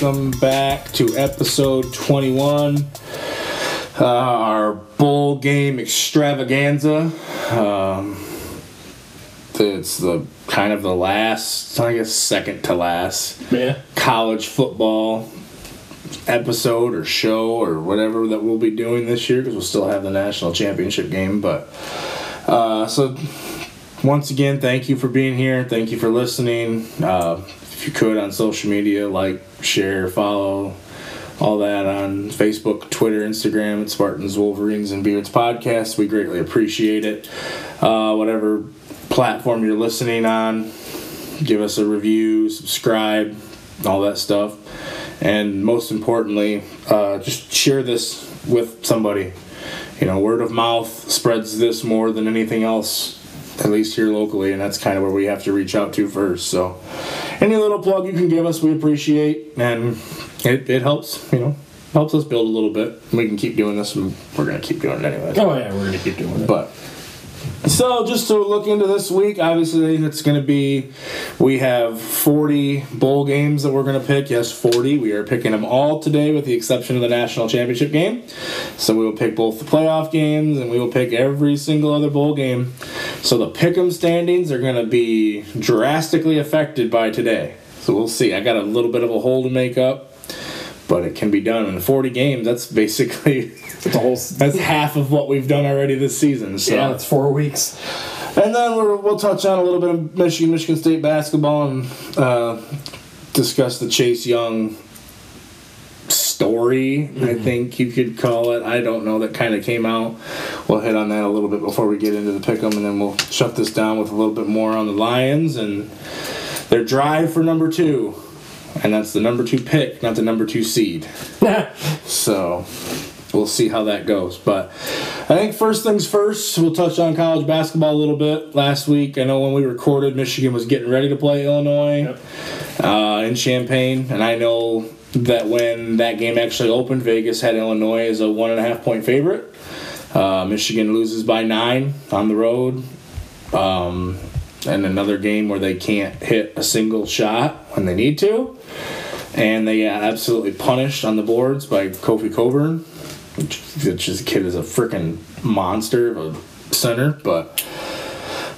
welcome back to episode 21, uh, our bowl game extravaganza. Um, it's the kind of the last, I guess, second to last Yeah. college football episode or show or whatever that we'll be doing this year because we'll still have the national championship game. But uh, so once again, thank you for being here. Thank you for listening. Uh, if you could on social media, like, share, follow, all that on Facebook, Twitter, Instagram at Spartans, Wolverines, and Beards Podcast. We greatly appreciate it. Uh, whatever platform you're listening on, give us a review, subscribe, all that stuff. And most importantly, uh, just share this with somebody. You know, word of mouth spreads this more than anything else, at least here locally, and that's kind of where we have to reach out to first. So, any little plug you can give us, we appreciate, and it, it helps, you know, helps us build a little bit. We can keep doing this, and we're going to keep doing it anyway. Oh yeah, we're gonna keep doing it. But so just to look into this week, obviously it's going to be we have 40 bowl games that we're going to pick. Yes, 40. We are picking them all today with the exception of the national championship game. So we will pick both the playoff games and we will pick every single other bowl game. So the pick'em standings are going to be drastically affected by today. So we'll see. I got a little bit of a hole to make up, but it can be done in 40 games. That's basically a whole. that's half of what we've done already this season. So. yeah, it's four weeks. And then we're, we'll touch on a little bit of Michigan, Michigan State basketball, and uh, discuss the Chase Young story. I think you could call it. I don't know. That kind of came out. We'll hit on that a little bit before we get into the pick'em, and then we'll shut this down with a little bit more on the Lions and their drive for number two. And that's the number two pick, not the number two seed. So we'll see how that goes. But I think first things first, we'll touch on college basketball a little bit. Last week, I know when we recorded, Michigan was getting ready to play Illinois uh, in Champaign, and I know that when that game actually opened, Vegas had Illinois as a one and a half point favorite. Uh, Michigan loses by nine on the road. Um, and another game where they can't hit a single shot when they need to. And they got absolutely punished on the boards by Kofi Cockburn, which, which is a kid is a freaking monster of a center. But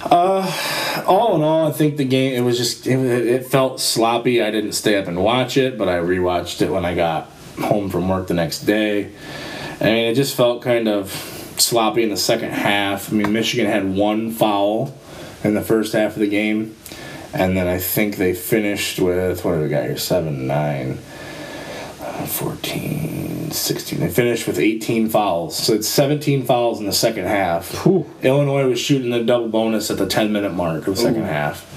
uh, all in all, I think the game it was just it, it felt sloppy. I didn't stay up and watch it, but I rewatched it when I got home from work the next day. I mean, it just felt kind of sloppy in the second half. I mean, Michigan had one foul in the first half of the game. And then I think they finished with, what do we got here? 7, 9, uh, 14, 16. They finished with 18 fouls. So it's 17 fouls in the second half. Illinois was shooting the double bonus at the 10 minute mark of the second half.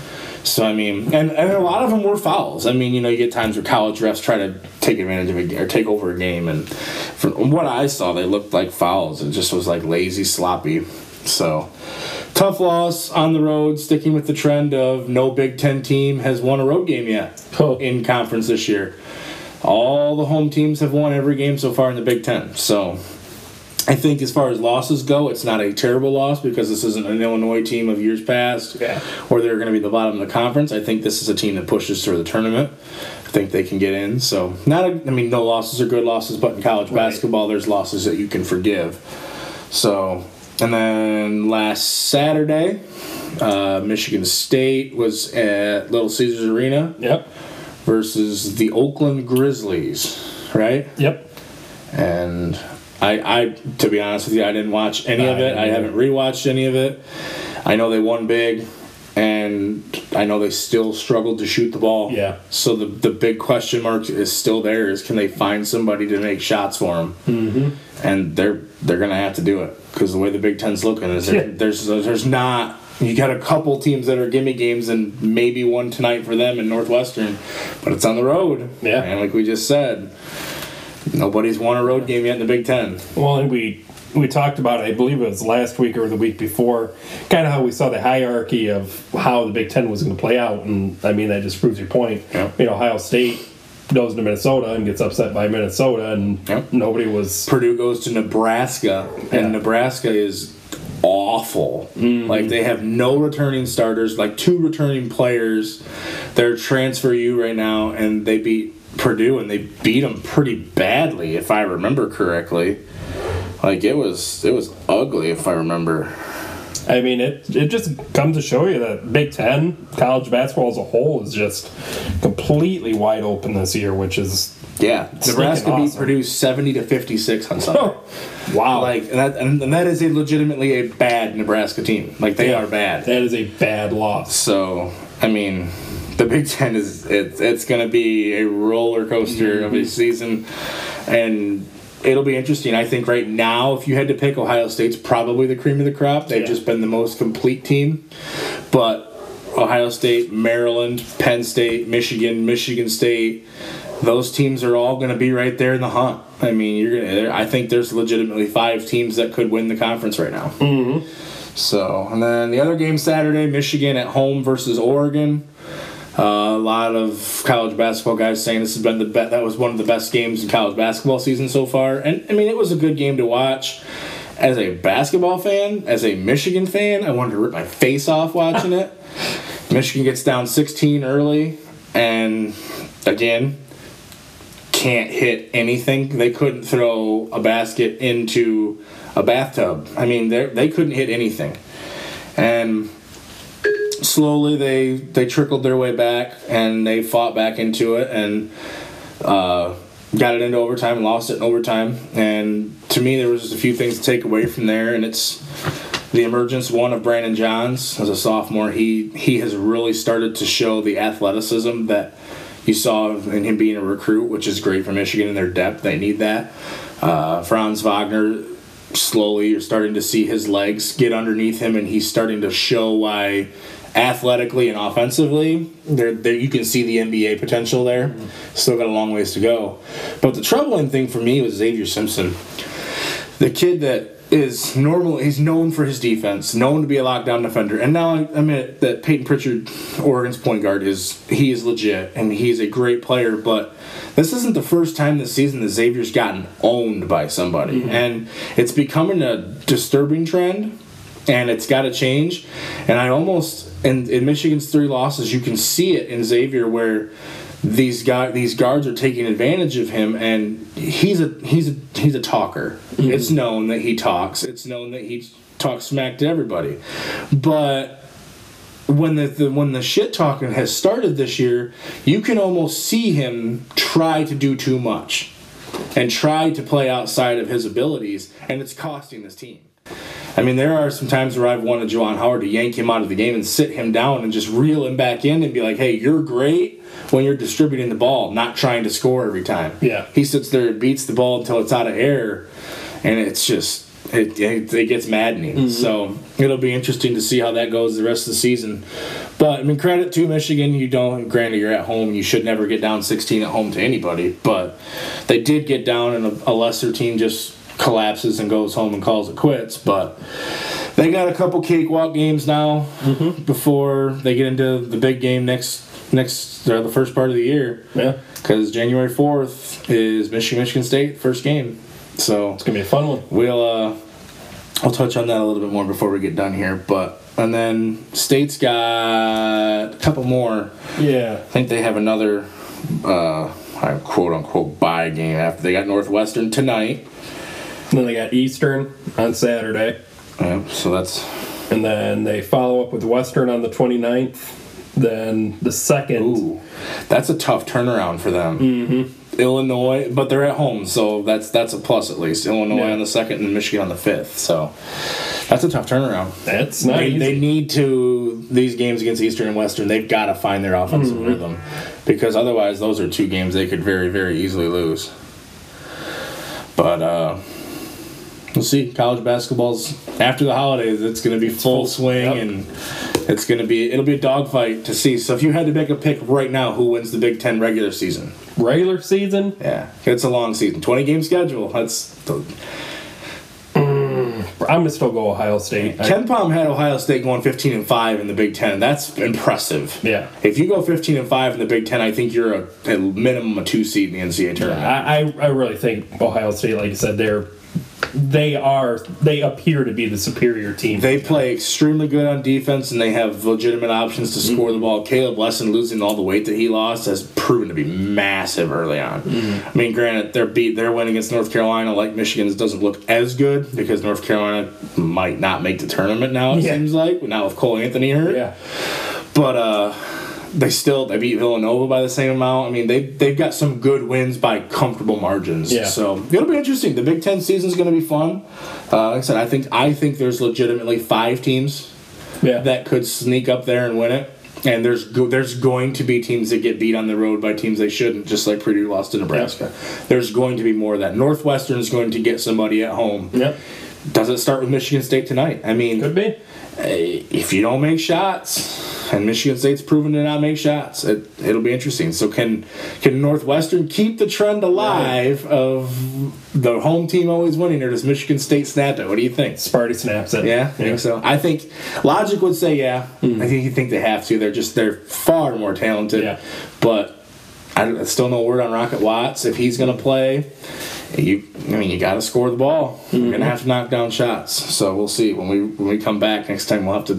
So, I mean, and, and a lot of them were fouls. I mean, you know, you get times where college refs try to take advantage of a or take over a game. And from what I saw, they looked like fouls. It just was like lazy, sloppy. So, tough loss on the road, sticking with the trend of no Big Ten team has won a road game yet Oh. in conference this year. All the home teams have won every game so far in the Big Ten. So, I think as far as losses go, it's not a terrible loss because this isn't an Illinois team of years past Yeah. where they're going to be the bottom of the conference. I think this is a team that pushes through the tournament. I think they can get in. So, not a, I mean, no losses are good losses, but in college basketball, there's losses that you can forgive. So, and then last Saturday, uh, Michigan State was at Little Caesars Arena Yep. Versus the Oakland Grizzlies, right? Yep. and I, I to be honest with you, I didn't watch any of it. I haven't rewatched any of it. I know they won big, and I know they still struggled to shoot the ball. Yeah. So the the big question mark is still there: is can they find somebody to make shots for them? Mm-hmm. And they're they're gonna have to do it because the way the Big Ten's looking is there, Yeah. there's there's not. You got a couple teams that are gimme games, and maybe one tonight for them in Northwestern, but it's on the road. Yeah. And like we just said, Nobody's won a road game yet in the Big Ten. Well, and we we talked about it. I believe it was last week or the week before. Kind of how we saw the hierarchy of how the Big Ten was going to play out, and I mean that just proves your point. Yeah. You know, Ohio State goes to Minnesota and gets upset by Minnesota, and Yep. nobody was. Purdue goes to Nebraska, Yeah. and Nebraska is awful. Mm-hmm. Like they have no returning starters, like two returning players. They're transfer you right now, and they beat Purdue, and they beat them pretty badly, if I remember correctly. Like it was, it was ugly, if I remember. I mean, it it just comes to show you that Big Ten college basketball as a whole is just completely wide open this year, which is Yeah, Nebraska beat awesome. Purdue seventy to fifty six on Sunday. wow. Like and that, and, and that is a legitimately a bad Nebraska team. Like they are bad. that is a bad loss. So, I mean, the Big Ten is it's it's going to be a roller coaster of a mm-hmm. season, and it'll be interesting. I think right now, if you had to pick, Ohio State's probably the cream of the crop. They've Yeah. just been the most complete team, but Ohio State, Maryland, Penn State, Michigan, Michigan State. Those teams are all going to be right there in the hunt. I mean, you're gonna. I think there's legitimately five teams that could win the conference right now. So, and then the other game Saturday, Michigan at home versus Oregon. Uh, a lot of college basketball guys saying this has been the bet. That was one of the best games in college basketball season so far, and I mean it was a good game to watch. As a basketball fan, as a Michigan fan, I wanted to rip my face off watching it. Michigan gets down 16 early, and again, can't hit anything. They couldn't throw a basket into a bathtub. I mean, they they couldn't hit anything, and slowly they they trickled their way back and they fought back into it and uh, got it into overtime lost it in overtime. And to me, there was just a few things to take away from there, and it's the emergence one of Brandon Johns as a sophomore. He he has really started to show the athleticism that you saw in him being a recruit, which is great for Michigan in their depth. They need that. Uh, Franz Wagner slowly you're starting to see his legs get underneath him and he's starting to show why athletically and offensively there there you can see the NBA potential there still got a long ways to go but the troubling thing for me was Xavier Simpson the kid that is normally he's known for his defense, known to be a lockdown defender, and now I admit that Payton Pritchard, Oregon's point guard, is he is legit and he's a great player, but this isn't the first time this season that Xavier's gotten owned by somebody, mm-hmm. and it's becoming a disturbing trend, and it's got to change, and I almost in, in Michigan's three losses, you can see it in Xavier where these guy these guards are taking advantage of him and he's a he's a he's a talker. Mm-hmm. It's known that he talks. It's known that he talks smack to everybody. But when the, the when the shit talking has started this year you can almost see him try to do too much and try to play outside of his abilities and it's costing this team. I mean, there are some times where I've wanted Juwan Howard to yank him out of the game and sit him down and just reel him back in and be like, hey, you're great when you're distributing the ball, not trying to score every time. Yeah. He sits there and beats the ball until it's out of air, and it's just, it, it, it gets maddening. Mm-hmm. So it'll be interesting to see how that goes the rest of the season. But, I mean, credit to Michigan. You don't, granted, you're at home. You should never get down 16 at home to anybody. But they did get down, and a, a lesser team just collapses and goes home and calls it quits. But they got a couple cakewalk games now mm-hmm. before they get into the big game next next uh, the first part of the year. Yeah. Because January fourth is Michigan Michigan State first game. So It's gonna be a fun one. we'll uh I'll touch on that a little bit more before we get done here. But and then State's got a couple more. Yeah. I think they have another uh quote unquote bye game after they got Northwestern tonight. And then they got Eastern on Saturday. Yeah, so that's And then they follow up with Western on the 29th. Then the second. Ooh, that's a tough turnaround for them. Mm-hmm. Illinois, but they're at home, so that's that's a plus at least. Illinois Yeah. on the second and Michigan on the fifth, so that's a tough turnaround. That's not They, they need to these games against Eastern and Western. They've got to find their offensive Mm-hmm. rhythm because otherwise, those are two games they could very very easily lose. But uh, we'll see. College basketball's after the holidays. It's going to be full swing Yep. and it's going to be it'll be a dogfight to see. So if you had to make a pick right now, who wins the Big Ten regular season? Regular season, Yeah, it's a long season, twenty game schedule. That's the, mm, I'm gonna still go Ohio State. KenPom had Ohio State going 15 and 5 in the Big Ten. That's impressive. Yeah. If you go 15 and 5 in the Big Ten, I think you're a, a minimum a two seed in the NCAA tournament. I, I I really think Ohio State, like you said, they're they are they appear to be the superior team. They play extremely good on defense, and they have legitimate options to score the ball. Kaleb Wesson losing all the weight that he lost has proven to be massive early on. I mean, granted, their beat, their win against North Carolina, like Michigan's, doesn't look as good because North Carolina might not make the tournament now. It Yeah. seems like now with Cole Anthony hurt. yeah, but uh, they still they beat Villanova by the same amount. I mean, they they've got some good wins by comfortable margins. Yeah. So it'll be interesting. The Big Ten season is going to be fun. Uh, like I said, I think I think there's legitimately five teams yeah. that could sneak up there and win it. And there's go- there's going to be teams that get beat on the road by teams they shouldn't, just like Purdue lost to Nebraska. There's going to be more of that. Northwestern's going to get somebody at home. Yep. Does it start with Michigan State tonight? I mean, Could be. If you don't make shots, and Michigan State's proven to not make shots, it, it'll be interesting. So can can Northwestern keep the trend alive of the home team always winning, or does Michigan State snap it? What do you think? Sparty snaps it. Yeah, I think so. I think logic would say yeah. Hmm. I think you think they have to. They're just they're far more talented. Yeah. But I still no word on Rocket Watts if he's going to play. You, I mean, you got to score the ball. You're gonna have to knock down shots. So we'll see when we when we come back next time. We'll have to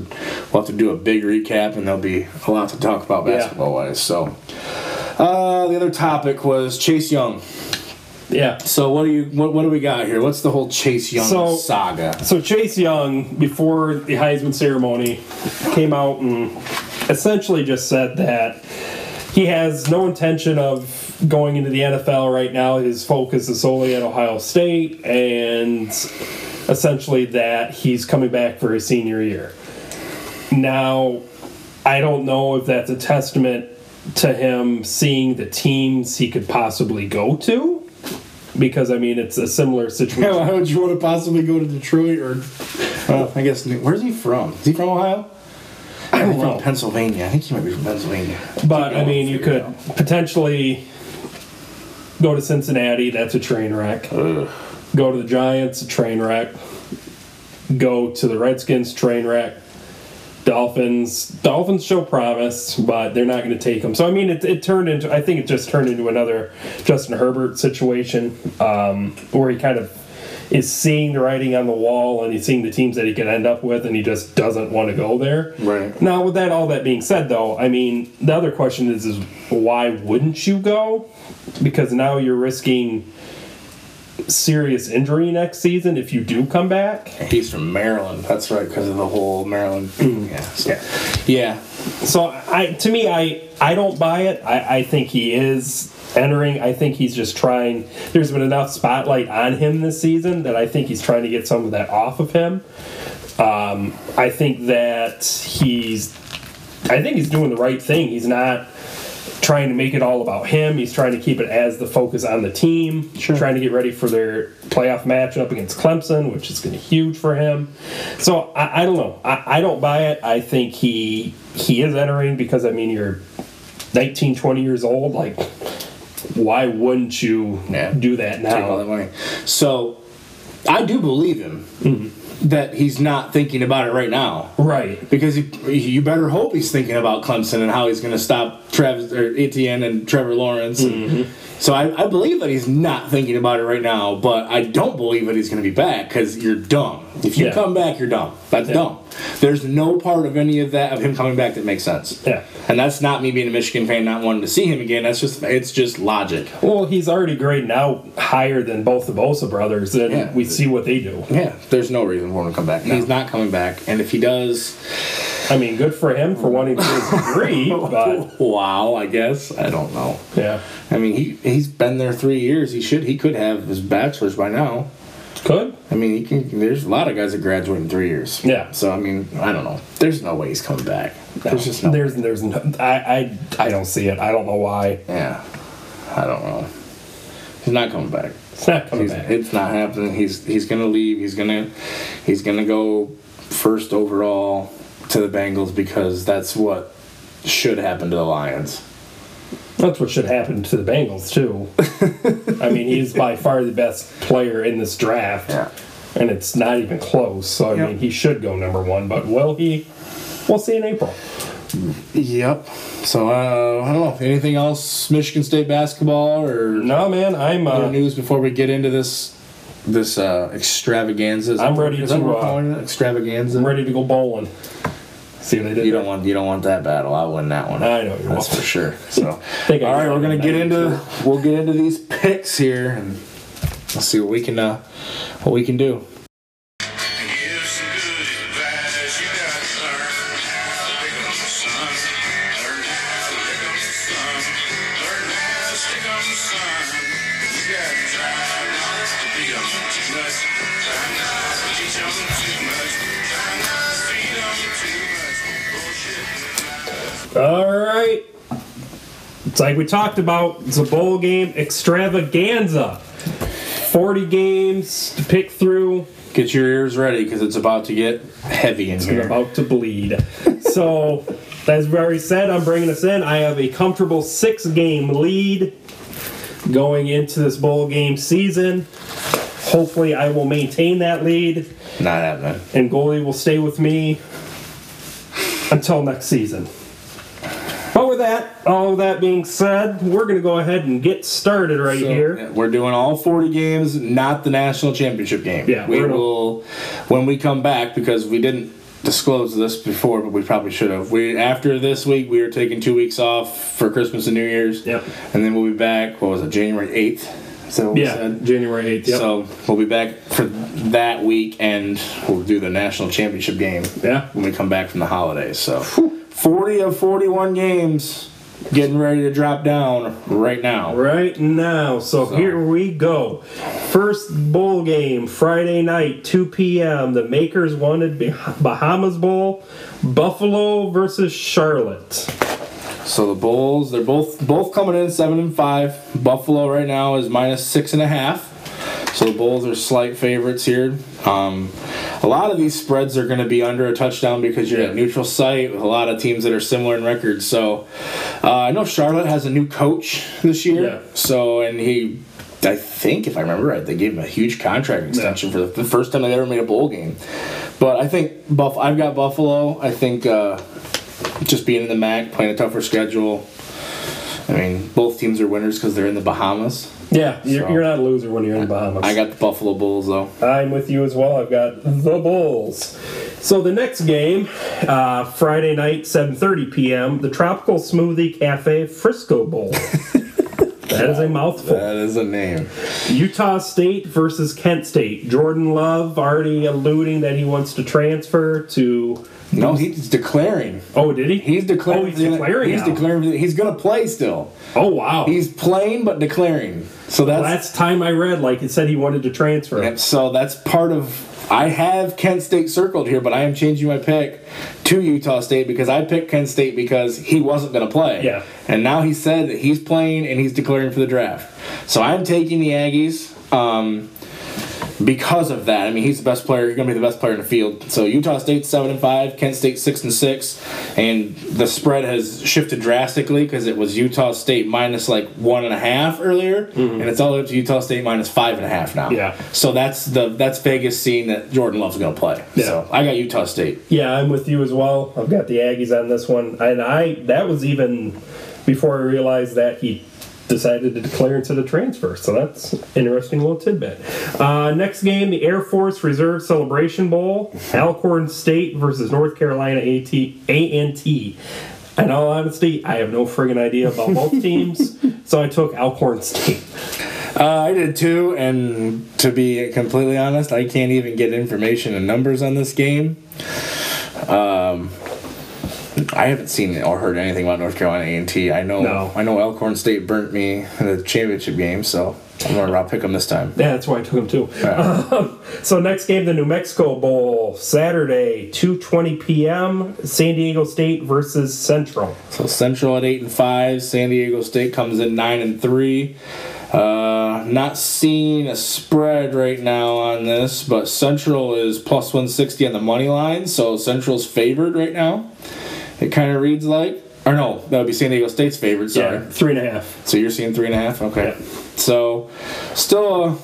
we'll have to do a big recap, and there'll be a lot to talk about basketball wise. So. Uh, the other topic was Chase Young. Yeah. So what do you what, what do we got here? What's the whole Chase Young So- saga? So Chase Young, before the Heisman ceremony, came out and essentially just said that he has no intention of going into the NFL right now. His focus is solely at Ohio State, and essentially that he's coming back for his senior year. Now, I don't know if that's a testament to him seeing the teams he could possibly go to. Because I mean, it's a similar situation. Why would you want to possibly go to Detroit or? I guess where's he from? Is he from Ohio? I don't know. from Pennsylvania. I think he might be from Pennsylvania. But I mean, you could out. potentially go to Cincinnati. That's a train wreck. Go to the Giants, a train wreck. Go to the Redskins, train wreck. Dolphins, Dolphins show promise, but they're not going to take them. So I mean, it, it turned into. I think it just turned into another Justin Herbert situation, um, where he kind of is seeing the writing on the wall and he's seeing the teams that he can end up with, and he just doesn't want to go there. Right. Now, with that, all that being said, though, I mean, the other question is, is why wouldn't you go? Because now you're risking serious injury next season if you do come back. He's from Maryland. That's right, because of the whole Maryland. yeah. So, yeah. So, I to me, I I don't buy it. I, I think he is entering. I think he's just trying. There's been enough spotlight on him this season that I think he's trying to get some of that off of him. Um, I think that he's. I think he's doing the right thing. He's not trying to make it all about him. He's trying to keep it as the focus on the team. Sure. Trying to get ready for their playoff matchup against Clemson, which is going to be huge for him. So I, I don't know. I, I don't buy it. I think he he is entering because I mean you're 19, 20 years old. Like, why wouldn't you Yeah. do that that now? money. So, I do believe him mm-hmm. That he's not thinking about it right now. Right. Because you, you better hope he's thinking about Clemson and how he's going to stop Travis or Etienne and Trevor Lawrence. And mm-hmm. So I, I believe that he's not thinking about it right now, but I don't believe that he's going to be back because you're dumb. If you Yeah. come back, you're dumb. That's Yeah. dumb. There's no part of any of that of him coming back that makes sense. Yeah. And that's not me being a Michigan fan not wanting to see him again. That's just it's just logic. Well, he's already grading out higher than both the Bosa brothers, and Yeah. we see what they do. Yeah, there's no reason for him to come back. He's not coming back, and if he does, I mean, good for him for wanting to get his degree, but wow, I guess I don't know. yeah, I mean, he he's been there three years. He should he could have his bachelor's by now. Could. I mean, he can. There's a lot of guys that graduate in three years. Yeah. So I mean, I don't know. There's no way he's coming back. There's just no. There's, there's, no, I, I, I don't see it. I don't know why. yeah. I don't know. He's not coming back. It's not coming He's, back. it's not happening. He's he's gonna leave. He's gonna he's gonna go first overall to the Bengals because that's what should happen to the Lions. That's what should happen to the Bengals too. I mean, he's by far the best player in this draft. Yeah. and it's not even close. So I Yep. mean, he should go number one, but will he? We'll see in April. Yep. So uh, I don't know. Anything else? Michigan State basketball or No, man, I'm uh, news before we get into this this uh, extravaganza? I'm ready to, uh. Extravaganza. I'm ready to go bowling. See what I did? You don't want you don't want that battle. I'll win that one. I know you That's for sure. So all right, we're gonna get into we'll get into these picks here and let's see what we can uh, what we can do. It's like we talked about. It's a bowl game extravaganza. 40 games to pick through. Get your ears ready because it's about to get heavy in I'm here. about to bleed. so, as we already said, I'm bringing us in. I have a comfortable six game lead going into this bowl game season. Hopefully, I will maintain that lead, Not happening. and goalie will stay with me until next season. That, all that being said, we're going to go ahead and get started right So, here. yeah, We're doing all 40 games, not the national championship game. Yeah, we will when we come back because we didn't disclose this before, but we probably should have. We after this week, we are taking two weeks off for Christmas and New Year's. Yep. And then we'll be back. What was it? January 8th. Is that what we Yeah, said? January 8th. Yep. So we'll be back for that week, and we'll do the national championship game Yeah. when we come back from the holidays. So 40 of 41 games getting ready to drop down right now. right now. So, So- here we go. First bowl game, Friday night, 2 p.m. The Makers wanted Bahamas Bowl, Buffalo versus Charlotte. So the Bulls, they're both both coming in seven and five. Buffalo right now is minus six and a half. So the Bulls are slight favorites here. Um, a lot of these spreads are going to be under a touchdown because you're at neutral site with a lot of teams that are similar in record. So uh, I know Charlotte has a new coach this year. Yeah. So and he, I think if I remember right, they gave him a huge contract extension for the, the first time they ever made a bowl game. But I think Buff. I've got Buffalo. I think. Uh, just being in the MAC, playing a tougher schedule. I mean, both teams are winners because they're in the Bahamas. Yeah, you're, So- you're not a loser when you're in the Bahamas. I got the Buffalo Bulls though. I'm with you as well. I've got the Bulls. So the next game, uh, Friday night, 7:30 p.m. The Tropical Smoothie Cafe Frisco Bowl. that is a mouthful. That is a name. Utah State versus Kent State. Jordan Love already alluding that he wants to transfer to. No, he's declaring. Oh, did he? He's declaring. Oh, he's declaring. He's now. declaring. He's gonna play still. Oh wow. He's playing but declaring. So that's, Last time I read, like it said, he wanted to transfer. So that's part of. I have Kent State circled here, but I am changing my pick to Utah State because I picked Kent State because he wasn't going to play. Yeah. And now he said that he's playing and he's declaring for the draft. So I'm taking the Aggies um, because of that. I mean, he's the best player. He's going to be the best player in the field. So Utah State seven and five, Kent State six and six, and the spread has shifted drastically because it was Utah State minus like one and a half earlier, and it's all the up to Utah State minus five and a half now. Mm-hmm. Yeah. So that's the that's Vegas seeing that Jordan Love's going to play. Yeah. So I got Utah State. Yeah, I'm with you as well. I've got the Aggies on this one, and I that was even before I realized that he decided to declare into the transfer. So that's an interesting little tidbit. Uh, next game, the Air Force Reserve Celebration Bowl, Alcorn State versus North Carolina AT A&T. In all honesty, I have no friggin' idea about both teams, so I took Alcorn State. Uh, I did too, and to be completely honest, I can't even get information and numbers on this game. Um, I haven't seen or heard anything about North Carolina A and T. I know, No. I know Alcorn State burnt me in the championship game, so I'm gonna pick them this time. Yeah, that's why I took them too. Yeah. So next game, the New Mexico Bowl, Saturday, 2:20 p.m. San Diego State versus Central. So Central at eight and five, San Diego State comes in nine and three. Uh, not seeing a spread right now on this, but Central is plus one sixty on the money line, so Central's favored right now. It kind of reads like, or no, that would be San Diego State's favorite. Sorry. Yeah, three and a half. So you're seeing three and a half. Okay. Yeah. So still a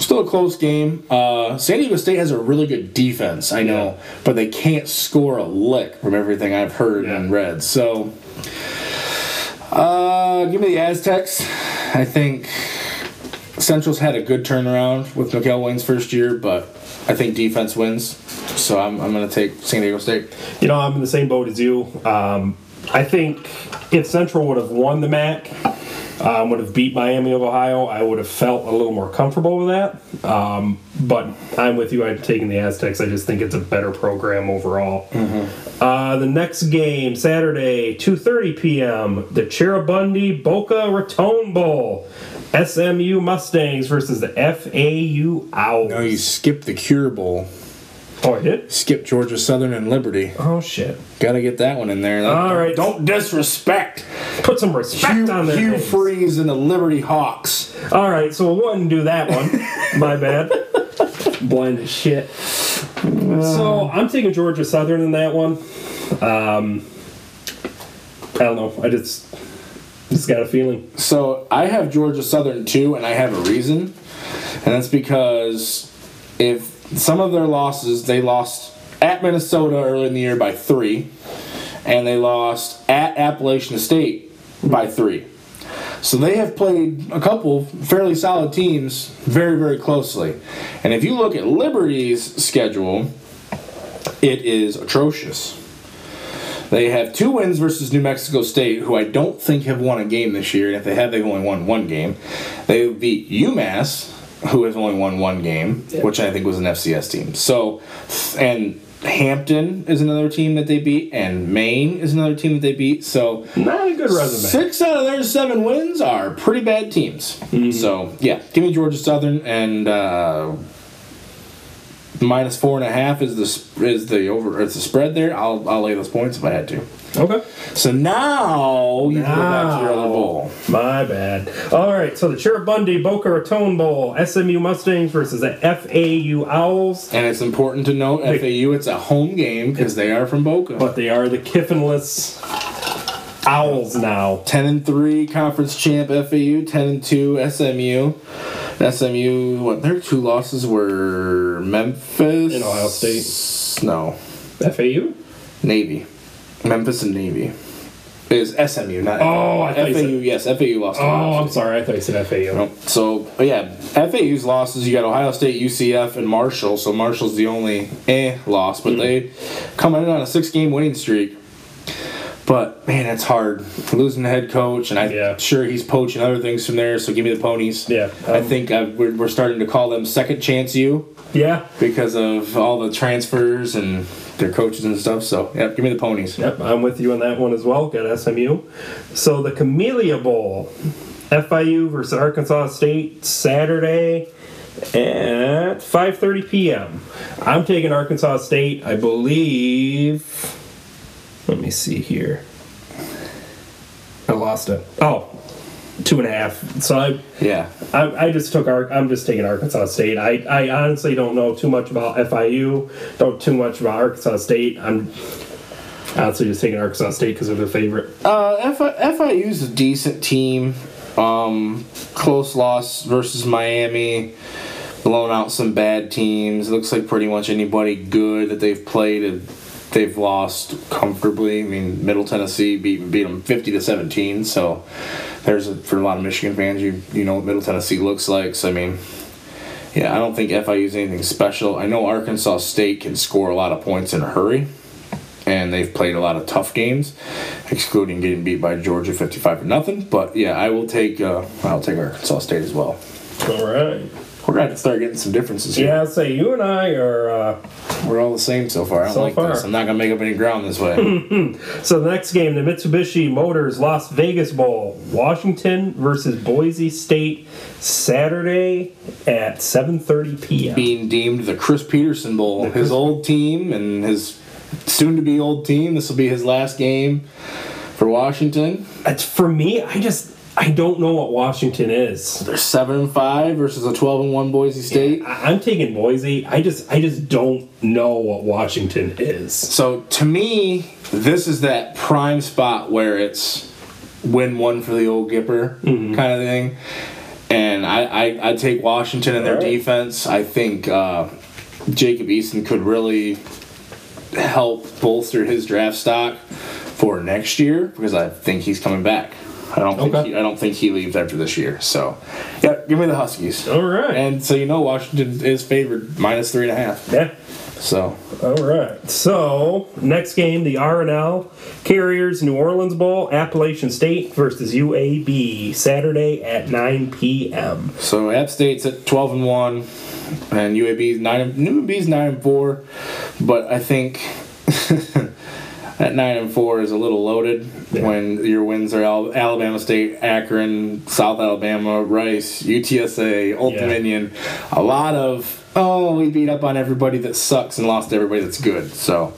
Still a close game. Uh, San Diego State has a really good defense, I know, but they can't score a lick from everything I've heard Yeah. and read. So, uh, give me the Aztecs. I think Central's had a good turnaround with McElwain's first year, but I think defense wins. So I'm, I'm going to take San Diego State. You know, I'm in the same boat as you. Um, I think if Central would have won the MAC, um, would have beat Miami of Ohio, I would have felt a little more comfortable with that. Um, but I'm with you. I've taken the Aztecs. I just think it's a better program overall. Uh, the next game, Saturday, 2:30 p.m. The Cheribundi Boca Raton Bowl. SMU Mustangs versus the FAU Owls. No, you skipped the Cure Bowl. oh, I did? Skip Georgia Southern and Liberty. Oh shit! Got to get that one in there. All right. Don't disrespect Put some respect Hugh, on their Hugh names. Freeze and the Liberty Hawks. All right, so we wouldn't do that one. My bad. Blind as shit. So I'm taking Georgia Southern in that one. Um, I don't know. I just just got a feeling. So I have Georgia Southern too, and I have a reason, and that's because if some of their losses, they lost at Minnesota early in the year by three, and they lost at Appalachian State by three. So they have played a couple fairly solid teams very, very closely. And if you look at Liberty's schedule, it is atrocious. They have two wins versus New Mexico State, who I don't think have won a game this year. And if they have, they've only won one game. They beat UMass, who has only won one game, which I think was an FCS team. So, and Hampton is another team that they beat, and Maine is another team that they beat. So, Not a good resume. six out of their seven wins are pretty bad teams. So, yeah, give me Georgia Southern and. Uh, Minus four and a half is the is the over it's the spread there. I'll I'll lay those points if I had to. Okay. So now you go back to your other bowl. My bad. All right, so the Cheribundi Boca Raton Bowl, SMU Mustangs versus the FAU Owls. And it's important to note FAU it's a home game because they are from Boca. But they are the Kiffinless Owls now. ten and three conference champ FAU, ten and two SMU. SMU what their two losses were Memphis And Ohio State. No. FAU? Navy. Memphis and Navy. It is SMU, not Oh, you FAU, said- yes, FAU lost Oh, I'm sorry. I thought you said FAU. Nope. So yeah, FAU's losses. You got Ohio State, UCF, and Marshall. So Marshall's the only eh loss, but they coming in on a six-game winning streak. But man, it's hard losing the head coach, and I'm Yeah. sure he's poaching other things from there. So give me the ponies. Yeah, I um, think i we're, we're starting to call them second chance you Yeah. because of all the transfers and their coaches and stuff. So yeah, give me the ponies. Yep, I'm with you on that one as well. Got SMU. So the Camellia Bowl, FIU versus Arkansas State, Saturday at 5:30 p.m. I'm taking Arkansas State. I believe. Let me see here. I lost it. Oh, two and a half. So I, Yeah. I, I just took Ar- I'm just taking Arkansas State. I, I honestly don't know too much about FIU. Don't too much about Arkansas State. I'm honestly just taking Arkansas State because they're the favorite. Uh, F- FIU's a decent team. Um, close loss versus Miami. Blown out some bad teams. It looks like pretty much anybody good that they've played, they've lost comfortably. I mean, Middle Tennessee beat beat them fifty to seventeen. So there's a, for a lot of Michigan fans, you you know what Middle Tennessee looks like. So I mean, yeah, I don't think FIU is anything special. I know Arkansas State can score a lot of points in a hurry and they've played a lot of tough games, excluding getting beat by Georgia fifty-five to nothing. But yeah, I will take uh, I'll take Arkansas State as well. All right. We're gonna have to start getting some differences here. Yeah, I'd say you and I are. Uh, We're all the same so far. I don't So like far. this. I'm not gonna make up any ground this way. so the next game, the Mitsubishi Motors Las Vegas Bowl, Washington versus Boise State, Saturday at 7:30 p.m. Being deemed the Chris Petersen Bowl, his old team and his soon-to-be old team. This will be his last game for Washington. It's for me. I just I don't know what Washington is. They're seven and five versus a twelve and one Boise State. I- I'm taking Boise. I just I just don't know what Washington is. So to me, this is that prime spot where it's win one for the old Gipper kind of thing. and I, I I take Washington in their right. defense. I think uh, Jacob Eason could really help bolster his draft stock for next year because I think he's coming back. I don't think Okay. he, I don't think he leaves after this year. So, yeah, give me the Huskies. All right. And so you know Washington is favored minus three and a half. yeah. So All right. So next game, the RNL Carriers New Orleans Bowl, Appalachian State versus UAB, Saturday at 9 p.m. so App State's at twelve and one, and UAB's nine. UAB's nine and four, but I think. At nine and four is a little loaded when your wins are Al- Alabama State, Akron, South Alabama, Rice, UTSA, Old Yeah. Dominion. A lot of oh, we beat up on everybody that sucks and lost everybody that's good. So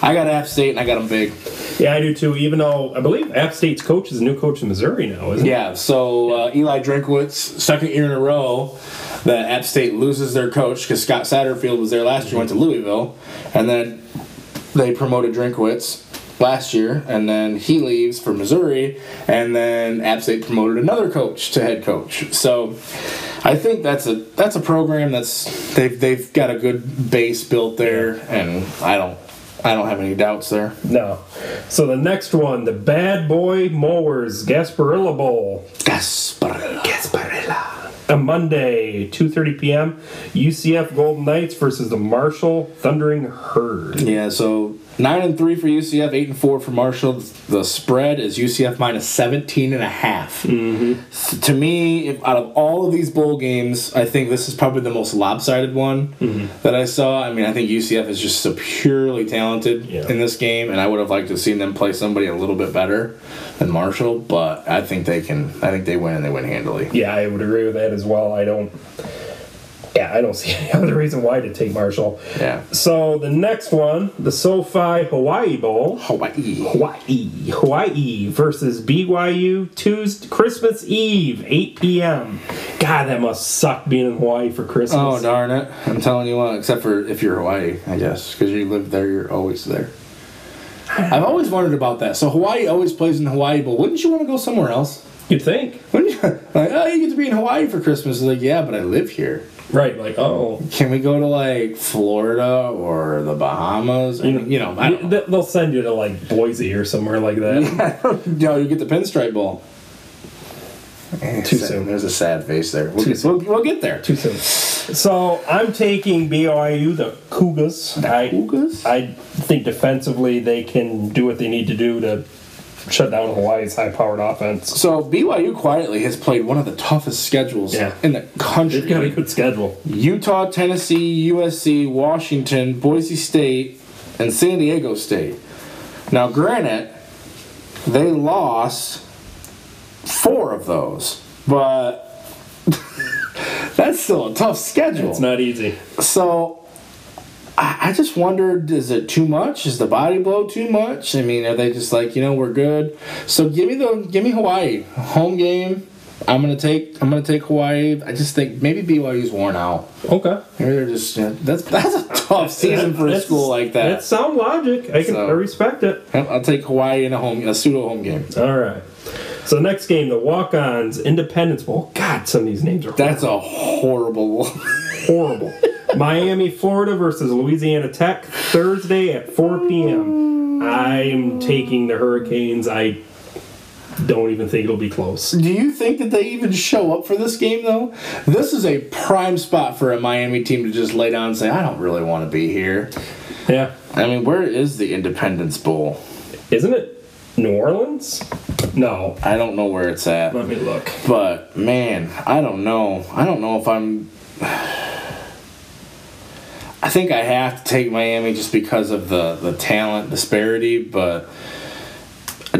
I got App State and I got them big. Yeah, I do too. Even though I believe App State's coach is a new coach in Missouri now, isn't it? Yeah, so uh, Eli Drinkwitz, second year in a row that App State loses their coach because Scott Satterfield was there last year, went to Louisville, and then they promoted Drinkwitz last year, and then he leaves for Missouri, and then App State promoted another coach to head coach. So I think that's a that's a program that's they've they've got a good base built there, and I don't I don't have any doubts there. No. So the next one, the Bad Boy Mowers Gasparilla Bowl. Gasparilla. Gasparilla. On Monday, 2:30 p.m. UCF Golden Knights versus the Marshall Thundering Herd. Yeah, so nine and three for UCF, eight and four for Marshall. The spread is UCF minus 17 and a half. Mm-hmm. To me, if, out of all of these bowl games, I think this is probably the most lopsided one that I saw. I mean, I think UCF is just so purely talented Yeah. in this game, and I would have liked to have seen them play somebody a little bit better than Marshall. But I think they can. I think they win and they win handily. Yeah, I would agree with that as well. I don't. Yeah, I don't see any other reason why to take Marshall. Yeah. So the next one, the SoFi Hawaii Bowl. Hawaii. Hawaii, Hawaii versus BYU Tuesday, Christmas Eve, 8 p.m. God, that must suck being in Hawaii for Christmas. Oh darn it! I'm telling you what. Except for if you're Hawaii, I guess, because you live there, you're always there. I've always wondered about that. So Hawaii always plays in Hawaii, but wouldn't you want to go somewhere else? You'd think, Wouldn't you? Like, oh, you get to be in Hawaii for Christmas. Like, yeah, but I live here. Right? Like, oh, Can we go to like Florida or the Bahamas? Or, you know, I don't know. They- they'll send you to like Boise or somewhere like that. Yeah, no, you get the pinstripe bowl. Eh, Too soon. There's a sad face there. We'll, get, we'll, we'll get there. Too soon. So I'm taking BYU, the Cougars. I, Cougars? I think defensively they can do what they need to do to shut down Hawaii's high-powered offense. So BYU quietly has played one of the toughest schedules Yeah. in the country. They've got a good schedule. Utah, Tennessee, USC, Washington, Boise State, and San Diego State. Now, granted, they lost four of those, but that's still a tough schedule. It's not easy. So, I, I just wondered: is it too much? Is the body blow too much? I mean, are they just like you know we're good? So give me the give me Hawaii home game. I'm gonna take I'm gonna take Hawaii. I just think maybe BYU's worn out. Okay. Maybe they're just yeah, that's that's a tough season for a school like that. That's sound logic. I can So- I respect it. I'll take Hawaii in a home a pseudo home game. All right. So next game, the Walk-Ons Independence Bowl. God, some of these names are That's a horrible. horrible. Miami, Florida versus Louisiana Tech Thursday at 4 p.m. I'm taking the Hurricanes. I don't even think it'll be close. Do you think that they even show up for this game though? This is a prime spot for a Miami team to just lay down and say, "I don't really want to be here." Yeah, I mean, where is the Independence Bowl? isn't it New Orleans? No. I don't know where it's at. Let me look. But man, I don't know. I don't know if I'm. I think I have to take Miami just because of the the talent disparity, but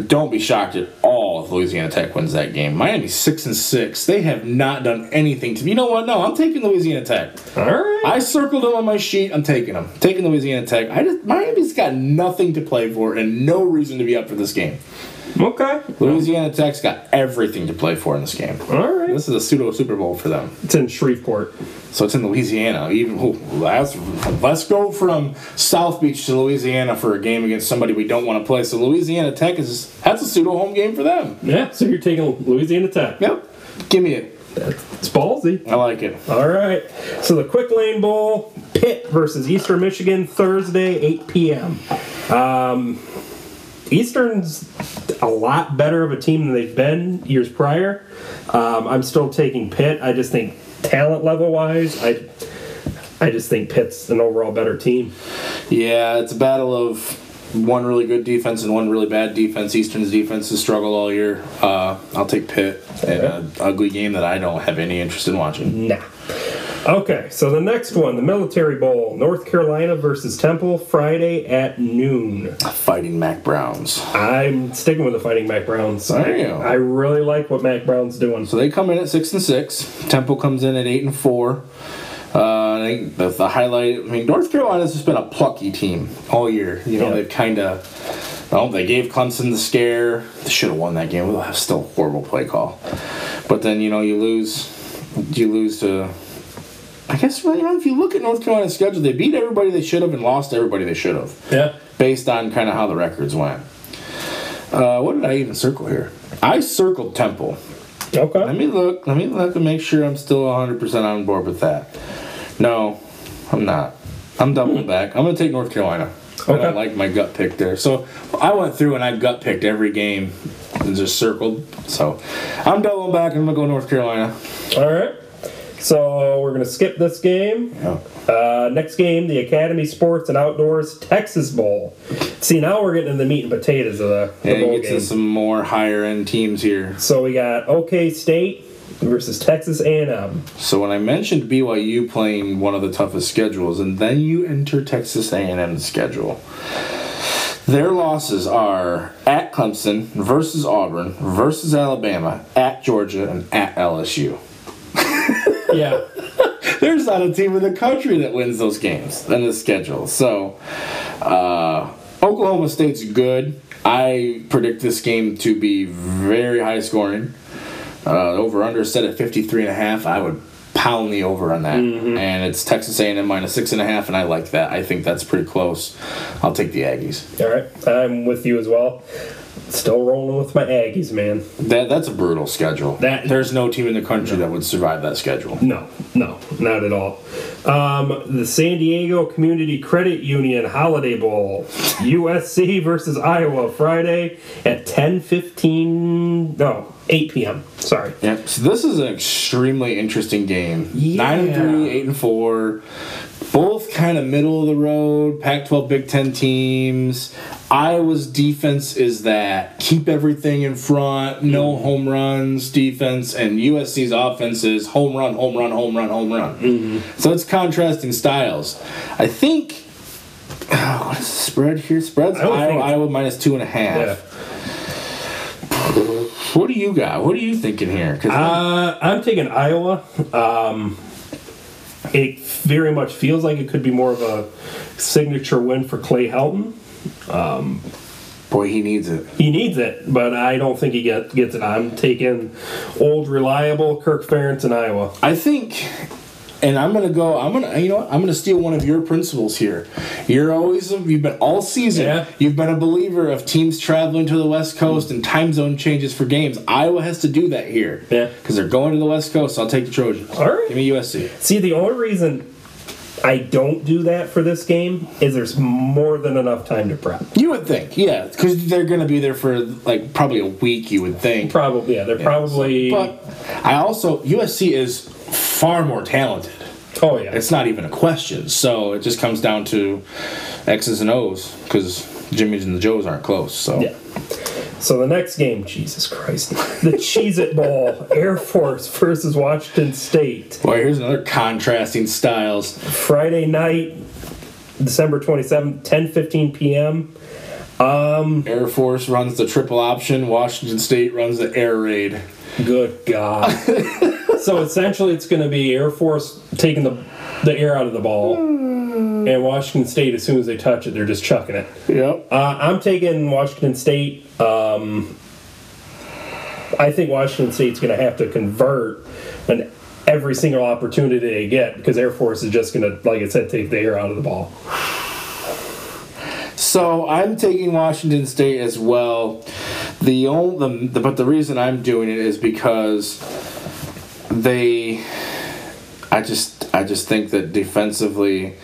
don't be shocked at all if Louisiana Tech wins that game. Miami's six and six. They have not done anything to. me. You know what? No, I'm taking Louisiana Tech. All right. I circled them on my sheet. I'm taking them. Taking Louisiana Tech. I just Miami's got nothing to play for and no reason to be up for this game. Okay. Louisiana Tech's got everything to play for in this game. All right. This is a pseudo Super Bowl for them. It's in Shreveport. So it's in Louisiana. Even ooh, let's, let's go from South Beach to Louisiana for a game against somebody we don't want to play. So Louisiana Tech is that's a pseudo home game for them. Yeah. So you're taking Louisiana Tech. Yep. Give me it. It's ballsy. I like it. All right. So the Quick Lane Bowl, Pitt versus Eastern Michigan, Thursday, 8 p.m. Um, Eastern's a lot better of a team than they've been years prior. Um, I'm still taking Pitt. I just think talent level wise, I I just think Pitt's an overall better team. Yeah, it's a battle of one really good defense and one really bad defense. Eastern's defense has struggled all year. Uh, I'll take Pitt in an ugly game that I don't have any interest in watching. Nah. Okay, so the next one, the Military Bowl, North Carolina versus Temple, Friday at noon. Fighting Mack Browns. I'm sticking with the Fighting Mack Browns. You go. I really like what Mack Brown's doing. So they come in at six and six. Temple comes in at eight and four. Uh, I think the, the highlight. I mean, North Carolina's just been a plucky team all year. You know, Yeah. they've kind of. Well, they gave Clemson the scare. They should have won that game. Still a horrible play call. But then you know you lose. You lose to. I guess well, you know if you look at North Carolina's schedule, they beat everybody they should have and lost everybody they should have, Yeah. based on kind of how the records went. Uh, what did I even circle here? I circled Temple. Okay. Let me look. Let me look and make sure I'm still 100% on board with that. No, I'm not. I'm doubling back. I'm going to take North Carolina. I Okay. don't like my gut pick there. So I went through and I gut picked every game and just circled. So I'm doubling back and I'm going to go North Carolina. All right. So we're gonna skip this game. Yeah. Uh, next game, the Academy Sports and Outdoors Texas Bowl. See, now we're getting into the meat and potatoes of the, the Yeah, bowl get game. to some more higher end teams here. So we got OK State versus Texas A&M. So when I mentioned BYU playing one of the toughest schedules, and then you enter Texas A&M's schedule, their losses are at Clemson versus Auburn versus Alabama, at Georgia, and at LSU. Yeah. There's not a team in the country that wins those games in the schedule. So uh, Oklahoma State's good. I predict this game to be very high scoring. Uh, over under set at 53 and a half. I would pound the over on that. And it's Texas A&M minus six and a half, and I like that. I think that's pretty close. I'll take the Aggies. All right. I'm with you as well. Still rolling with my Aggies, man. That that's a brutal schedule. That- there's no team in the country that would survive that schedule. No, no, not at all. Um, the San Diego Community Credit Union Holiday Bowl, USC versus Iowa, Friday at 10:15. No, 8 p.m. Sorry. Yep. So this is an extremely interesting game. Nine and three, eight and four, both kind of middle of the road. Pac-12, Big Ten teams. Iowa's defense is that keep everything in front, no home runs defense, and USC's offense is home run, home run, home run, home run. So it's contrasting styles. I think. what is the spread here? Spreads Iowa, Iowa minus two and a half. Yeah. What do you got? What are you thinking here? Uh, I'm taking Iowa. Um, it very much feels like it could be more of a signature win for Clay Helton. Um, boy, he needs it. He needs it, but I don't think he get, gets it. I'm taking old, reliable Kirk Ferentz in Iowa. I think, and I'm gonna go. I'm gonna, you know, what? I'm gonna steal one of your principles here. You're always, you've been all season. Yeah. You've been a believer of teams traveling to the West Coast and time zone changes for games. Iowa has to do that here. Yeah. because they're going to the West Coast. So I'll take the Trojans. All right. Give me USC. See, the only reason I don't do that for this game is there's more than enough time to prep. You would think, yeah, because they're gonna be there for like probably a week. You would think. Probably, yeah. They're probably. But I also USC is far more talented. oh yeah. It's not even a question. So it just comes down to X's and O's because Jimmy's and the Joes aren't close. So Yeah. So the next game, Jesus Christ, the Cheez It Bowl, Air Force versus Washington State, boy, here's another contrasting styles. Friday night, December 27th, 10:15 p.m. Um, Air Force runs the triple option. Washington State runs the air raid. Good God. so essentially, it's going to be Air Force taking the the air out of the ball, and Washington State, as soon as they touch it, they're just chucking it. Yep. Uh, I'm taking Washington State. Um, I think Washington State's going to have to convert an every single opportunity they get because Air Force is just going to, like I said, take the air out of the ball. So I'm taking Washington State as well. The only, the, but the reason I'm doing it is because they I just I just think that defensively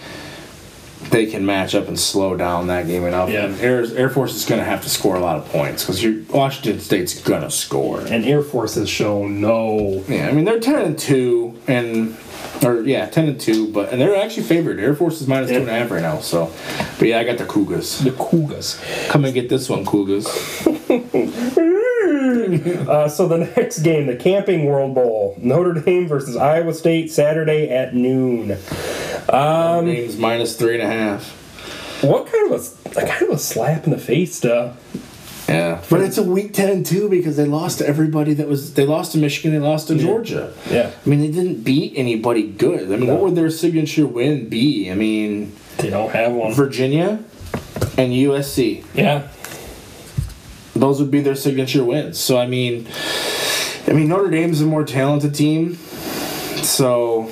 they can match up and slow down that game enough. Yeah. And Air, Air Force is going to have to score a lot of points because Washington State's going to score. And Air Force has shown no. Yeah, I mean they're ten and two, and or yeah, ten and two, but and they're actually favored. Air Force is minus two and a half right now. So, but yeah, I got the Cougars. The Cougars. Come and get this one, Cougars. Uh, so the next game, the Camping World Bowl, Notre Dame versus Iowa State, Saturday at noon. Um, Name's minus three and a half. What kind of a, a kind of a slap in the face to Yeah, but it's a week ten too because they lost to everybody that was. They lost to Michigan. They lost to Georgia. Yeah. I mean they didn't beat anybody good. I mean, what would their signature win be? I mean, They don't have one. Virginia and USC. yeah. those would be their signature wins. So I mean, I mean Notre Dame's a more talented team. So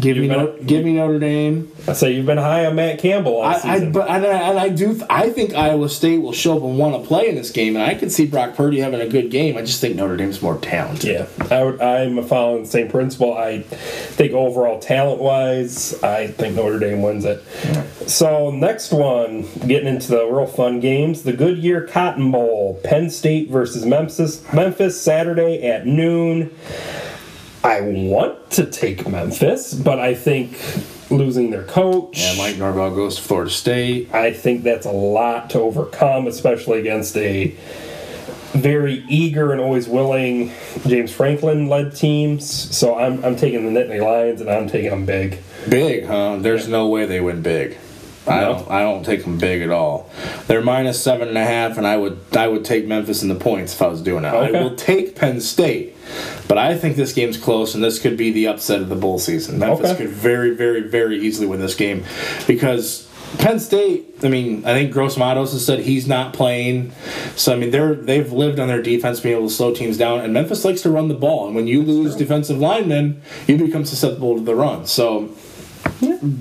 give me You've no, been- give me Notre Dame. I say you've been high on Matt Campbell all I, I but and I, and I do I think Iowa State will show up and want to play in this game, and I can see Brock Purdy having a good game. I just think Notre Dame's more talented. yeah, I would, I'm following the same principle. I think overall talent wise, I think Notre Dame wins it. So next one, getting into the real fun games, the Goodyear Cotton Bowl, Penn State versus Memphis. Memphis Saturday at noon. I want to take Memphis, but I think losing their coach. Yeah, Mike Norvell goes to Florida State. I think that's a lot to overcome, especially against a very eager and always willing James Franklin led teams. So I'm, I'm taking the Nittany Lions and I'm taking them big. Big, huh? There's no way they win big. I No. don't. I don't take them big at all. They're minus seven and a half, and I would. I would take Memphis in the points if I was doing that. Okay. I will take Penn State, but I think this game's close, and this could be the upset of the bowl season. Memphis Okay. could very, very, very easily win this game because Penn State. I mean, I think Gross Matos has said he's not playing. So I mean, they're they've lived on their defense being able to slow teams down, and Memphis likes to run the ball. And when you lose defensive linemen, you become susceptible to the run. So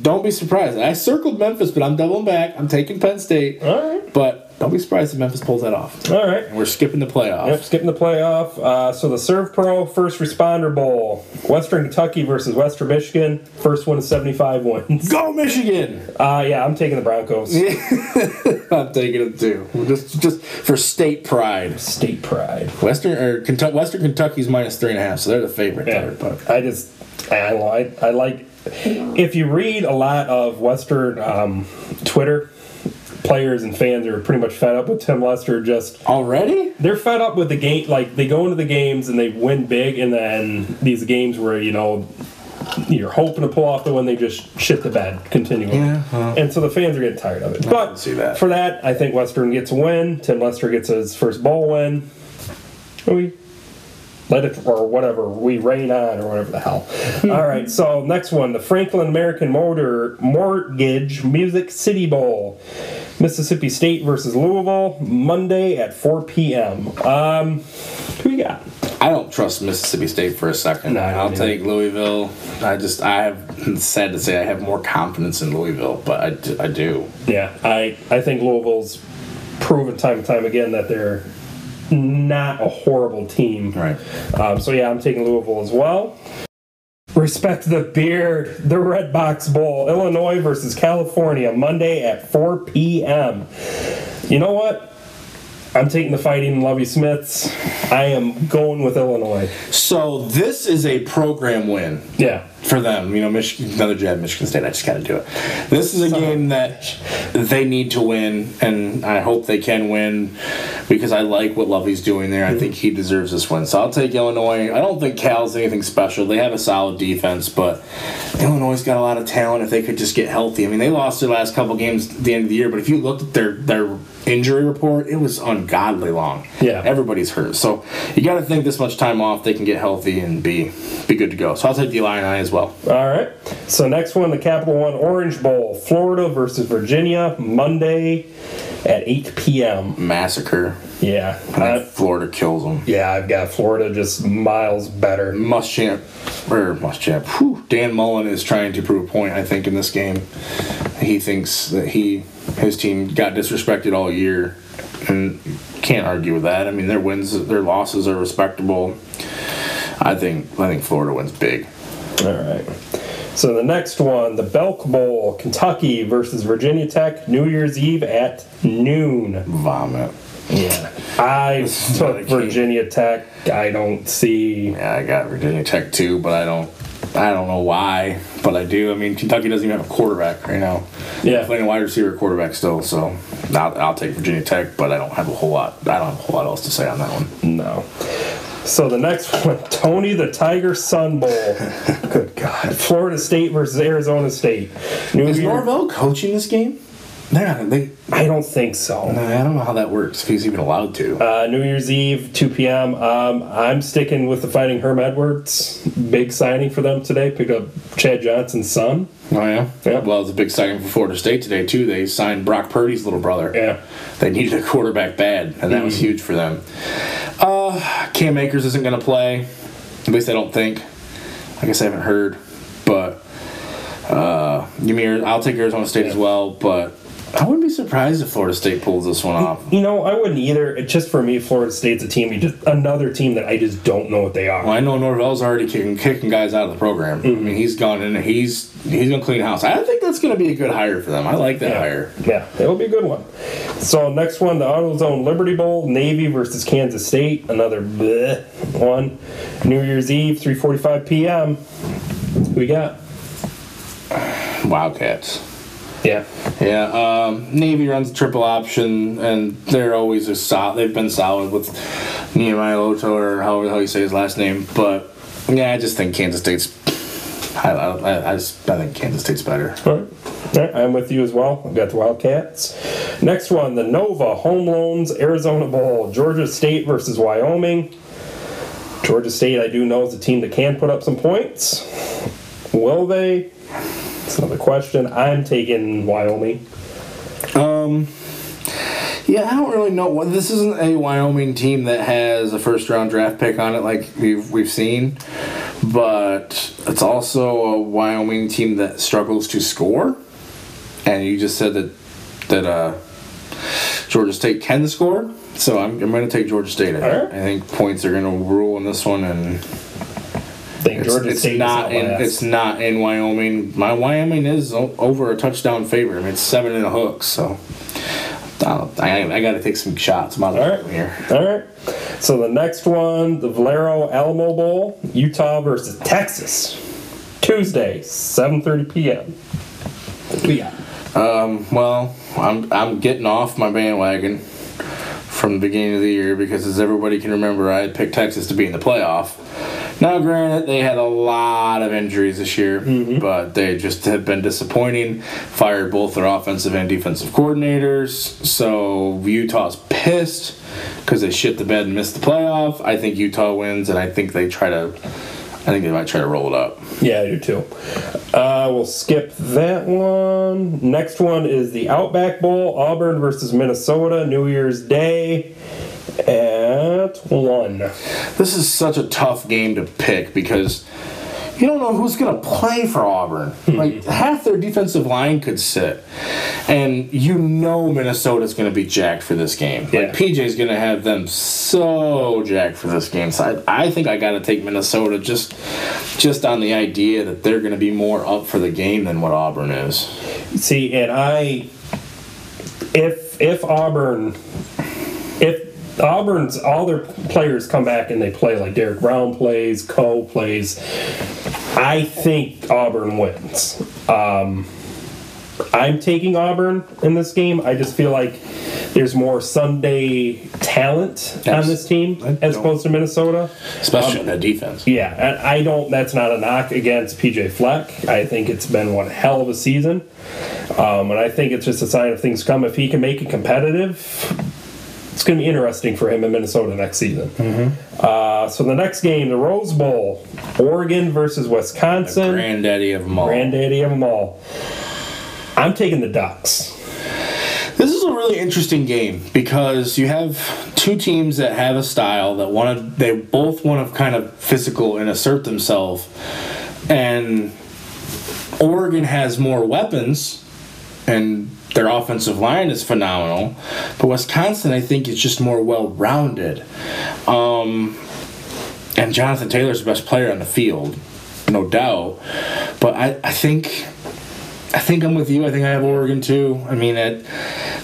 don't be surprised. I circled Memphis, but I'm doubling back. I'm taking Penn State. All right. But don't be surprised if Memphis pulls that off. All right. And we're skipping the playoff. Yep, skipping the playoff. Uh, so the Serve Pro First Responder Bowl, Western Kentucky versus Western Michigan. First one is 75 wins. Go Michigan! Uh, yeah, I'm taking the Broncos. I'm taking it too. Just just for state pride. State pride. Western or Kentucky, Western Kentucky's minus three and a half, so they're the favorite Yeah, there. But I just I I, I like if you read a lot of Western um, Twitter players and fans are pretty much fed up with Tim Lester. Just already, they're fed up with the game. Like they go into the games and they win big, and then these games where you know you're hoping to pull off the win, they just shit the bed continually. Yeah, well. and so the fans are getting tired of it. But that. for that, I think Western gets a win. Tim Lester gets his first bowl win. We let it or whatever we rain on or whatever the hell. All right, so next one, the Franklin American Motor Mortgage Music City Bowl, Mississippi State versus Louisville, Monday at 4 p.m. Um, who you got? I don't trust Mississippi State for a second. No, I don't I'll either. take Louisville. I just I have it's sad to say I have more confidence in Louisville, but I, do- I do. Yeah, I I think Louisville's proven time and time again that they're not a horrible team. Right. Um, so yeah, I'm taking Louisville as well. Respect the beard. The Redbox Bowl, Illinois versus California, Monday at 4 p.m. You know what? I'm taking the fighting Lovie Smiths. I am going with Illinois. So this is a program win. Yeah. For them. You know, Michigan, another jab, Michigan State. I just got to do it. This is a game that they need to win, and I hope they can win because I like what Lovie's doing there. I mm-hmm. think he deserves this win. So I'll take Illinois. I don't think Cal's anything special. They have a solid defense, but Illinois got a lot of talent if they could just get healthy. I mean, they lost their last couple games at the end of the year, but if you looked at their their injury report, it was ungodly long. Yeah. everybody's hurt. So you got to think this much time off, they can get healthy and be be good to go. So I'll take the Illini as well. All right. So next one, the Capital One Orange Bowl, Florida versus Virginia, Monday at 8 p.m. Massacre. Yeah. I think Florida kills them. yeah, I've got Florida just miles better. Muschamp, or Muschamp. Whew, Dan Mullen is trying to prove a point. I think in this game, he thinks that he his team got disrespected all year, and can't argue with that. I mean, their wins, their losses are respectable. I think I think Florida wins big. All right. So the next one, the Belk Bowl, Kentucky versus Virginia Tech, New Year's Eve at noon. Vomit. Yeah. I took. Virginia Tech. I don't see. Yeah, I got Virginia Tech too, but I don't. I don't know why, but I do. I mean, Kentucky doesn't even have a quarterback right now. Yeah. playing a wide receiver quarterback still, so I'll, I'll take Virginia Tech, but I don't have a whole lot. I don't have a whole lot else to say on that one. No. So the next one, Tony the Tiger Sun Bowl. Good God. Florida State versus Arizona State. New Is Year- Norvell coaching this game? They're not. They. I don't think so. I don't know how that works. If he's even allowed to. Uh, New Year's Eve, 2 p.m. Um, I'm sticking with the Fighting Herm Edwards. Big signing for them today. Picked up Chad Johnson's son. oh yeah. Yeah. Well, it's a big signing for Florida State today too. They signed Brock Purdy's little brother. Yeah. They needed a quarterback bad, and that was huge for them. Uh, Cam Akers isn't going to play. At least I don't think. I guess I haven't heard, but uh, me. I'll take Arizona State as well, but I wouldn't be surprised if Florida State pulls this one off. You know, I wouldn't either. It, just for me, Florida State's a team, you just another team that I just don't know what they are. Well, I know Norvell's already kicking, kicking guys out of the program. I mm-hmm. mean, he's gone in. He's he's gonna clean house. I think that's gonna be a good hire for them. I like that hire. Yeah, it'll be a good one. So next one, the AutoZone Liberty Bowl, Navy versus Kansas State. Another bleh one. New Year's Eve, 3:45 p.m. Who we got? Wildcats. Yeah. Yeah, um, Navy runs triple option, and they're always a solid. They've been solid with Nehemiah Loto, or however the hell you say his last name. But yeah, I just think Kansas State's. I, I, I, just, I think Kansas State's better. All right. All right, I'm with you as well. I've got the Wildcats. Next one, the Nova Home Loans Arizona Bowl, Georgia State versus Wyoming. Georgia State, I do know, is a team that can put up some points. Will they? That's another question. I'm taking Wyoming. Um, Yeah, I don't really know what this isn't a Wyoming team that has a first round draft pick on it like we've we've seen, but it's also a Wyoming team that struggles to score. And you just said that that uh, Georgia State can score, so I'm, I'm going to take Georgia State. I, think. I think points are going to rule in this one, and think it's, Georgia it's State not in it's not in Wyoming. My Wyoming is over a touchdown favorite. I mean, it's seven and a hook, so. I, I, I got to take some shots. All right. here. All right. So the next one, the Valero Alamo Bowl, Utah versus Texas. Tuesday, 7:30 p.m. We got? Um, well, I'm I'm getting off my bandwagon from the beginning of the year because, as everybody can remember, I had picked Texas to be in the playoff. Now, granted, they had a lot of injuries this year, but they just have been disappointing. Fired both their offensive and defensive coordinators, so Utah's pissed because they shit the bed and missed the playoff. I think Utah wins, and I think they try to. I think they might try to roll it up. Yeah, I do too. Uh, we'll skip that one. Next one is the Outback Bowl, Auburn versus Minnesota, New Year's Day at 1. This is such a tough game to pick because you don't know who's going to play for Auburn. Hmm. Like half their defensive line could sit, and you know Minnesota's going to be jacked for this game. Yeah. Like PJ's going to have them so jacked for this game. So I, I think I got to take Minnesota just just on the idea that they're going to be more up for the game than what Auburn is. See, and I, if if Auburn, if Auburn's all their players come back and they play like Derrick Brown plays, Cole plays, I think Auburn wins. Um, I'm taking Auburn in this game. I just feel like there's more Sunday talent on this team I as don't- opposed to Minnesota. Especially on that defense. Yeah, I don't. That's not a knock against PJ Fleck. I think it's been one hell of a season, um, and I think it's just a sign of things come. If he can make it competitive, it's going to be interesting for him in Minnesota next season. Uh, so the next game, the Rose Bowl, Oregon versus Wisconsin, Granddaddy of them all. granddaddy of them all. I'm taking the Ducks. This is a really interesting game because you have two teams that have a style that want to. They both want to kind of physical and assert themselves, and Oregon has more weapons, and their offensive line is phenomenal. But Wisconsin, I think, is just more well rounded. Um, and Jonathan Taylor's the best player on the field, no doubt. But I, I think I think I'm with you. I think I have Oregon too. I mean, it,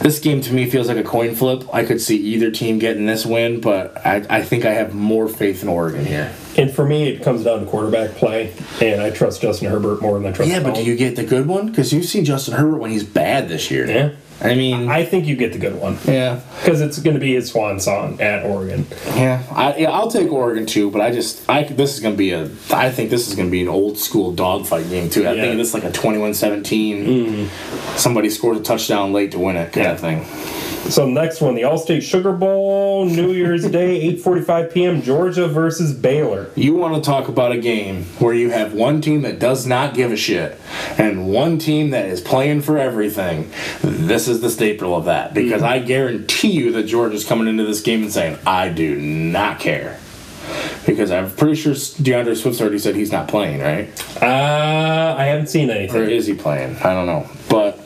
this game to me feels like a coin flip. I could see either team getting this win, but I, I think I have more faith in Oregon here. And for me, it comes down to quarterback play, and I trust Justin Herbert more than I trust. Yeah, but do you get the good one? Because you've seen Justin Herbert when he's bad this year. Yeah. I mean, I think you get the good one yeah, because it's going to be his swan song at Oregon. yeah. I, yeah, I'll take Oregon too, but I just, I this is gonna be a, I think this is gonna be an old school dogfight game too. I Yeah. think this is like a 21-17. Mm. Somebody scores a touchdown late to win it, kind Yeah. of thing. So next one, the Allstate Sugar Bowl, New Year's Day, 8:45 p.m. Georgia versus Baylor. You want to talk about a game where you have one team that does not give a shit and one team that is playing for everything. This is the staple of that because I guarantee you that Georgia's coming into this game and saying, I do not care. Because I'm pretty sure DeAndre Swift's already said he's not playing, right? Uh, I haven't seen Or anything. is he playing? I don't know. But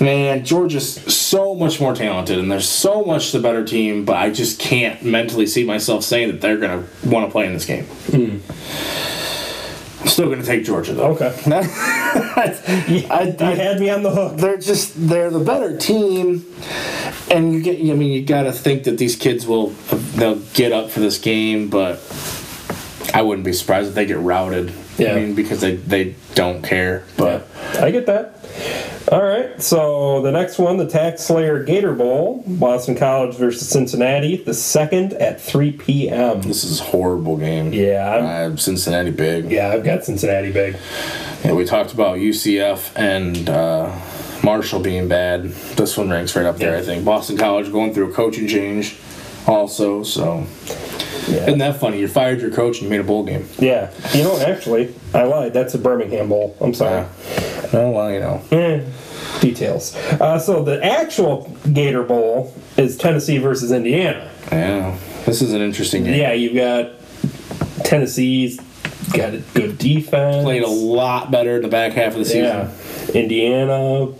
man, Georgia's so much more talented and they're so much the better team, but I just can't mentally see myself saying that they're going to want to play in this game. Hmm. I'm still going to take Georgia though. Okay. I, I, You had me on the hook. they're just they're the better team and you get I mean you got to think that these kids will they'll get up for this game but I wouldn't be surprised if they get routed. Yeah. I mean because they they don't care but I get that. All right, so the next one, the TaxSlayer Gator Bowl, Boston College versus Cincinnati, the second at 3 p.m. this is a horrible game. Yeah, I'm- Uh, Cincinnati big. Yeah, I've got Cincinnati big. Yeah, we talked about UCF and uh, Marshall being bad. This one ranks right up there, Yeah. I think. Boston College going through a coaching change, also. So, Yeah. isn't that funny? You fired your coach and you made a bowl game. Yeah, you know, actually, I lied. That's a Birmingham Bowl. I'm sorry. Oh well, you know. Eh, details. Uh, so the actual Gator Bowl is Tennessee versus Indiana. Yeah, this is an interesting game. Yeah, you've got Tennessee's got a good defense. Played a lot better in the back half of the season. Yeah, Indiana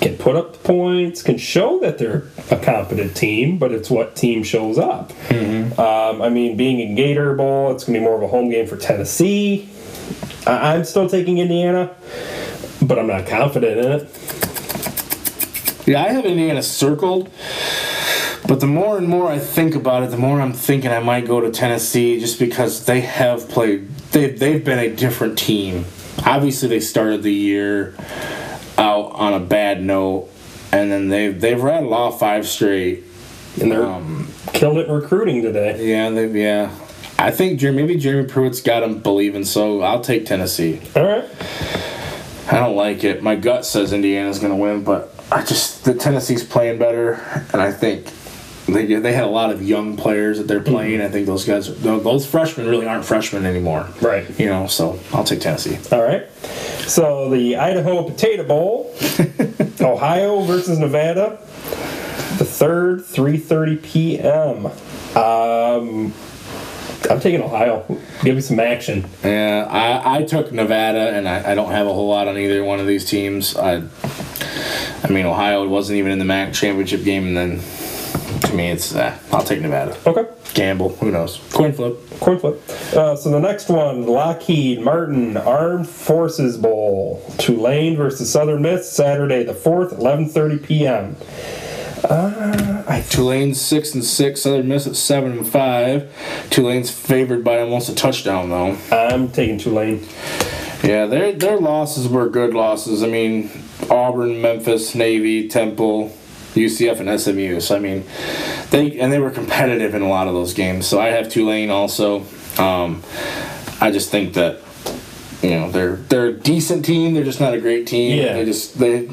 can put up the points, can show that they're a competent team, but it's what team shows up. Mm-hmm. Um, I mean, being in Gator Bowl, it's going to be more of a home game for Tennessee. I- I'm still taking Indiana, but I'm not confident in it. Yeah, I have Indiana circled, but the more and more I think about it, the more I'm thinking I might go to Tennessee just because they have played. They they've been a different team. Obviously, they started the year out on a bad note, and then they've they've rattled off five straight. And they're Um, killed it recruiting today. yeah, they yeah. I think Jer- maybe Jeremy Pruitt's got them believing, so I'll take Tennessee. All right. I don't like it. My gut says Indiana's going to win, but I just the Tennessee's playing better, and I think they they had a lot of young players that they're playing. I think those guys, those freshmen, really aren't freshmen anymore. Right. You know, so I'll take Tennessee. All right. So the Idaho Potato Bowl, Ohio versus Nevada, the third, 3:30 p.m. Um, I'm taking Ohio. Give me some action. Yeah, I, I took Nevada, and I, I don't have a whole lot on either one of these teams. I, I mean, Ohio wasn't even in the MAC championship game, and then to me, it's uh, I'll take Nevada. Okay. Gamble, who knows? Coin flip. Coin flip. Uh, so the next one, Lockheed Martin Armed Forces Bowl, Tulane versus Southern Miss, Saturday the fourth, 11:30 p.m. Tulane's six and six. Southern Miss at seven and five. Tulane's favored by almost a touchdown though. I'm taking Tulane. Yeah, their their losses were good losses. I mean, Auburn, Memphis, Navy, Temple, UCF, and SMU. So I mean, they and they were competitive in a lot of those games. So I have Tulane also. Um, I just think that you know they're they're a decent team. They're just not a great team. Yeah. They just they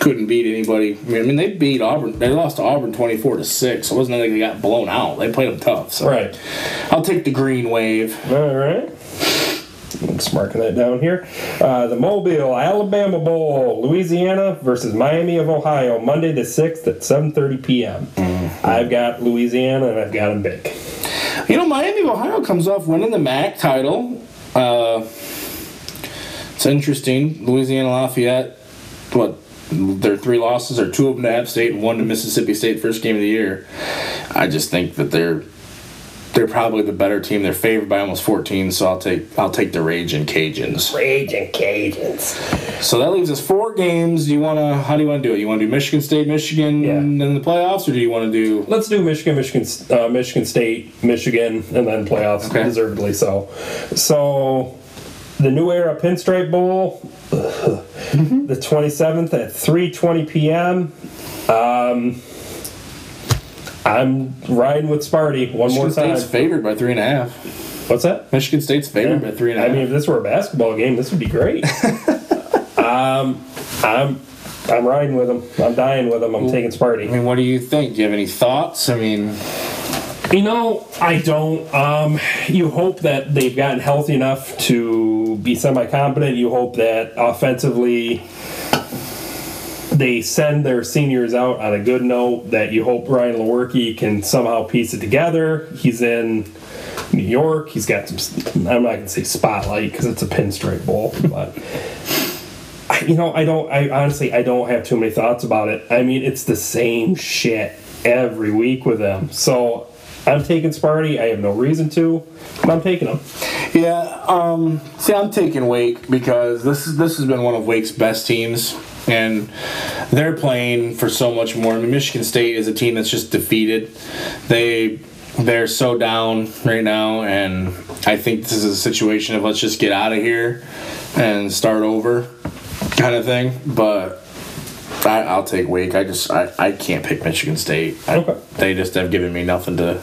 couldn't beat anybody. I mean, they beat Auburn. They lost to Auburn twenty four to six. It wasn't like they got blown out. They played them tough. So Right. I'll take the green wave. All right. I'm just marking that down here. Uh, the Mobile Alabama Bowl, Louisiana versus Miami of Ohio, Monday the 6th at 7:30 p.m. I've got Louisiana and I've got them big. You know, Miami of Ohio comes off winning the MAC title. Uh, it's interesting. Louisiana Lafayette, what, their three losses are two of them to App State and one to Mississippi State first game of the year. I just think that they're they're probably the better team. They're favored by almost 14, so I'll take I'll take the Raging Cajuns. Raging Cajuns. So that leaves us four games. Do you want to? How do you want to do it? You want to do Michigan State, Michigan Yeah. in the playoffs, or do you want to do? Let's do Michigan, Michigan, uh, Michigan State, Michigan, and then playoffs Okay. deservedly so. So, the New Era Pinstripe Bowl, the 27th at 3:20 p.m. Um, I'm riding with Sparty one Michigan more time. Michigan State's favored by three and a half. What's that? Michigan State's favored by three and a I half. mean, if this were a basketball game, this would be great. um, I'm I'm riding with them. I'm dying with them. I'm taking Sparty. I mean, what do you think? Do you have any thoughts? I mean, You know, I don't. Um, you hope that they've gotten healthy enough to be semi competent. You hope that offensively they send their seniors out on a good note, that you hope Ryan Lewerke can somehow piece it together. He's in New York. He's got some, I'm not to say spotlight because it's a pinstripe bowl, but. You know, I don't. I honestly, I don't have too many thoughts about it. I mean, it's the same shit every week with them. So I'm taking Sparty. I have no reason to, but I'm taking them. yeah. Um, see, I'm taking Wake because this is this has been one of Wake's best teams, and they're playing for so much more. I mean, Michigan State is a team that's just defeated. They they're so down right now, and I think this is a situation of let's just get out of here and start over, kind of thing. But I, I'll take Wake. I just I, I can't pick Michigan State. I, Okay. They just have given me nothing to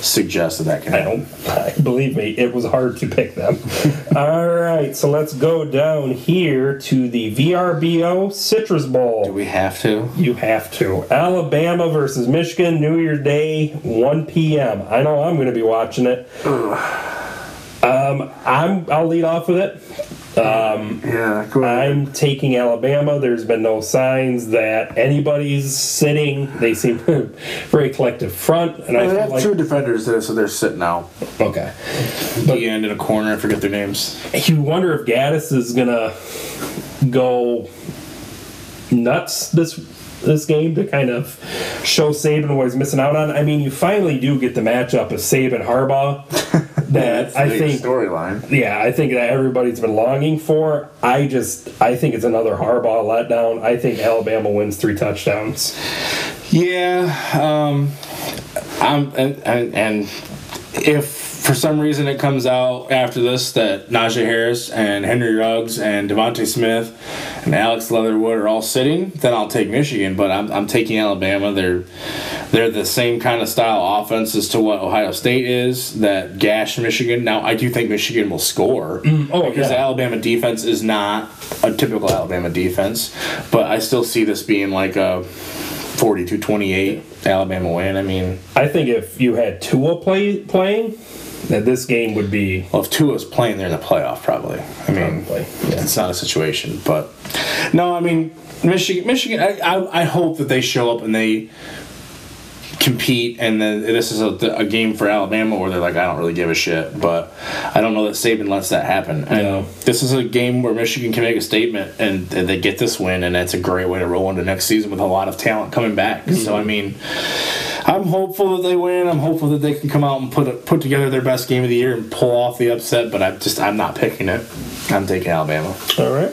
suggest that that can I don't. Believe me, it was hard to pick them. All right, so let's go down here to the VRBO Citrus Bowl. Do we have to? You have to. Alabama versus Michigan, New Year's Day, 1 p.m. I know I'm going to be watching it. Um, I'm. I'll lead off with it. Um, yeah, go I'm taking Alabama. There's been no signs that anybody's sitting. They seem very collective front, and I they have like two defenders there, so they're sitting out. okay. The end in a corner. I forget their names. You wonder if Gattis is gonna go nuts this this game to kind of show Saban what he's missing out on. I mean, you finally do get the matchup of Saban Harbaugh that I think storyline. yeah, I think that everybody's been longing for. I just I think it's another Harbaugh letdown. I think Alabama wins three touchdowns. Yeah, um, I'm and, and and if for some reason it comes out after this that Najee Harris and Henry Ruggs and DeVonta Smith and Alex Leatherwood are all sitting, then I'll take Michigan. But I'm, I'm taking Alabama. They're they're the same kind of style offense as to what Ohio State is that gash Michigan. Now I do think Michigan will score. Mm, oh, because the. Alabama defense is not a typical Alabama defense, but I still see this being like a 42-28 Alabama win. I mean, I think if you had Tua play playing, that this game would be well, if Tua's playing, they're in the playoff probably. I mean, Probably, yeah. it's not a situation, but no, I mean, Michigan. Michigan. I, I, I hope that they show up and they compete, and then this is a, a game for Alabama where they're like, I don't really give a shit. But I don't know that Saban lets that happen. And No. this is a game where Michigan can make a statement, and, and they get this win, and that's a great way to roll into next season with a lot of talent coming back. So mm-hmm. I mean. I'm hopeful that they win. I'm hopeful that they can come out and put put together their best game of the year and pull off the upset. But I'm just I'm not picking it. I'm taking Alabama. all right.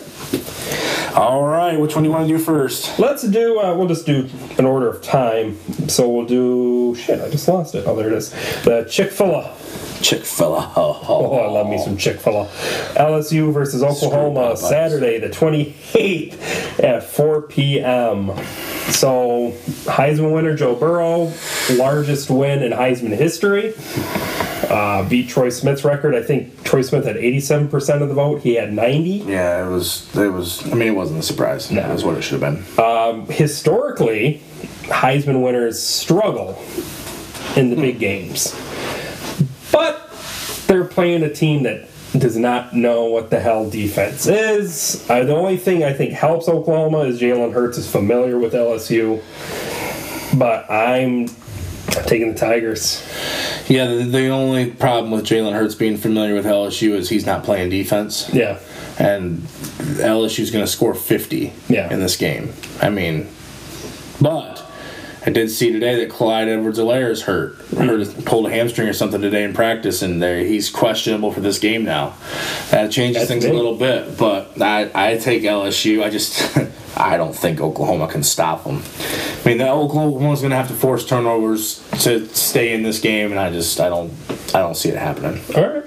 All right, which one do you want to do first? Let's do. Uh, we'll just do an order of time. So we'll do. Shit, I just lost it. Oh, there it is. The Chick Fil A. Chick Fil A. Oh, I love me some Chick Fil A. LSU versus Oklahoma, Saturday the 28th at 4 p.m. So Heisman winner Joe Burrow, largest win in Heisman history. Uh, beat Troy Smith's record. I think Troy Smith had 87% of the vote. He had 90. Yeah, it was. It was. I mean, it wasn't a surprise. No. It was what it should have been. historically, Heisman winners struggle in the big games. But they're playing a team that does not know what the hell defense is. Uh, the only thing I think helps Oklahoma is Jalen Hurts is familiar with LSU. But I'm taking the Tigers. Yeah, the, the only problem with Jalen Hurts being familiar with LSU is he's not playing defense, Yeah. and LSU's going to score 50 Yeah. in this game. I mean, but I did see today that Clyde Edwards-Helaire is hurt. hurt pulled a hamstring or something today in practice, and they, he's questionable for this game now. That changes That's things big. a little bit, but I, I take LSU. I just I don't think Oklahoma can stop them. I mean, the Oklahoma's going to have to force turnovers to stay in this game, and I just I don't I don't see it happening. All right.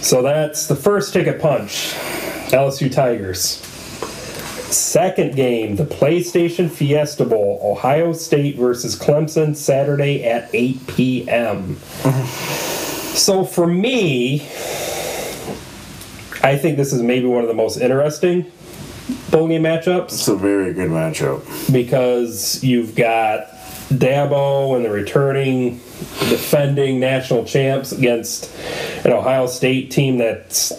So that's the first ticket punch. LSU Tigers. Second game, the PlayStation Fiesta Bowl, Ohio State versus Clemson, Saturday at 8 p.m. So for me, I think this is maybe one of the most interesting game matchups It's a very good matchup. because you've got Dabo and the returning, defending national champs against an Ohio State team that's